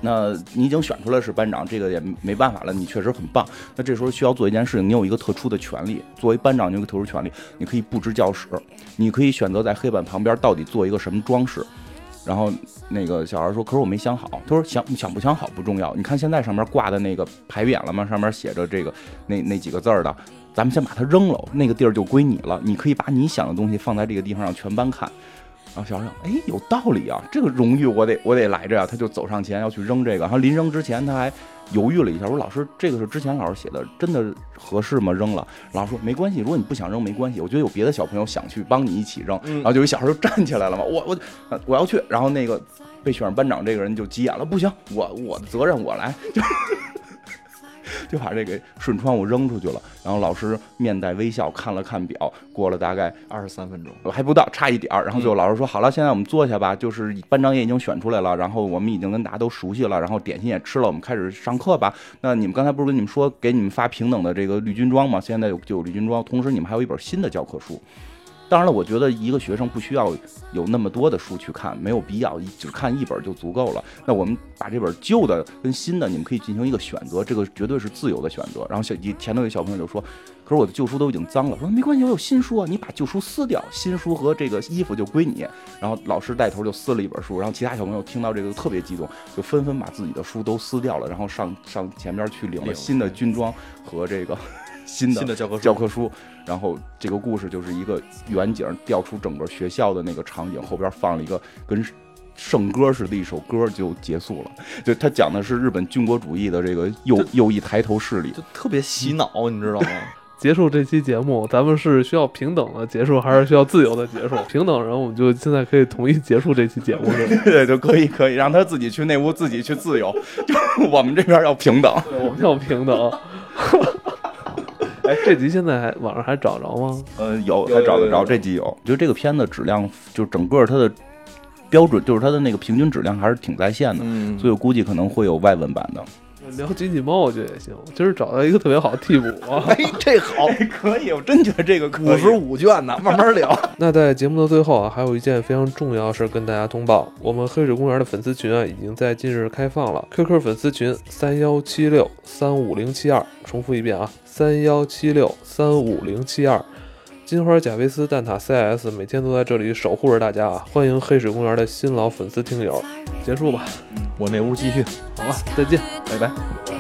那你已经选出来是班长，这个也没办法了，你确实很棒。那这时候需要做一件事情，你有一个特殊的权利，作为班长，你有一个特殊权利，你可以布置教室，你可以选择在黑板旁边到底做一个什么装饰。”然后那个小孩说：“可是我没想好。”他说：“想想不想好不重要，你看现在上面挂的那个牌匾了吗？上面写着这个那那几个字儿的，咱们先把它扔了，那个地儿就归你了。你可以把你想的东西放在这个地方让全班看。”然后小孩想：“哎，有道理啊，这个荣誉我得我得来着呀。”他就走上前要去扔这个，然后临扔之前他还犹豫了一下，说：“老师，这个是之前老师写的，真的合适吗？扔了？”老师说：“没关系，如果你不想扔没关系，我觉得有别的小朋友想去帮你一起扔。”然后就有一小孩就站起来了嘛，我我呃我要去。然后那个被选上班长这个人就急眼了，不行，我我的责任我来，就 就把这个顺窗户扔出去了。然后老师面带微笑看了看表，过了大概二十三分钟。还不到，差一点儿。然后最后老师说：“好了，现在我们坐下吧。就是班长也已经选出来了，然后我们已经跟大家都熟悉了，然后点心也吃了，我们开始上课吧。那你们刚才不是跟你们说给你们发平等的这个绿军装吗？现在有就有绿军装，同时你们还有一本新的教科书。当然了，我觉得一个学生不需要有那么多的书去看，没有必要，只看一本就足够了。那我们把这本旧的跟新的，你们可以进行一个选择，这个绝对是自由的选择。然后小前头有小朋友就说：“可是我的旧书都已经脏了。”我说：“没关系，我有新书啊，你把旧书撕掉，新书和这个衣服就归你。”然后老师带头就撕了一本书，然后其他小朋友听到这个特别激动，就纷纷把自己的书都撕掉了，然后上上前边去领了新的军装和这个 新的新的教科书教科书。然后这个故事就是一个远景调出整个学校的那个场景，后边放了一个跟圣歌似的一首歌就结束了。就他讲的是日本军国主义的这个右右翼抬头势力。就特别洗脑，你知道吗？结束这期节目，咱们是需要平等的结束，还是需要自由的结束？平等人，我们就现在可以同意结束这期节目，是吧？对，就可以可以让他自己去那屋，自己去自由。就我们这边要平等。对我们要平等。哎，这集现在还网上还找着吗？呃，有有还找得着，这集有。觉得这个片子质量，就整个它的标准，就是它的那个平均质量还是挺在线的，嗯，所以我估计可能会有外文版的。聊机器猫，我觉得也行。今儿找到一个特别好的替补啊。哎，这好，可以，我真觉得这个可以五十五卷呢，慢慢聊。那在节目的最后啊，还有一件非常重要的事儿跟大家通报：我们黑水公园的粉丝群啊，已经在近日开放了。QQ 粉丝群三幺七六三五零七二，重复一遍啊，三幺七六三五零七二。金花贾维斯蛋挞 CS 每天都在这里守护着大家啊！欢迎黑水公园的新老粉丝听友。结束吧，我那屋继续。好了，再见。拜拜。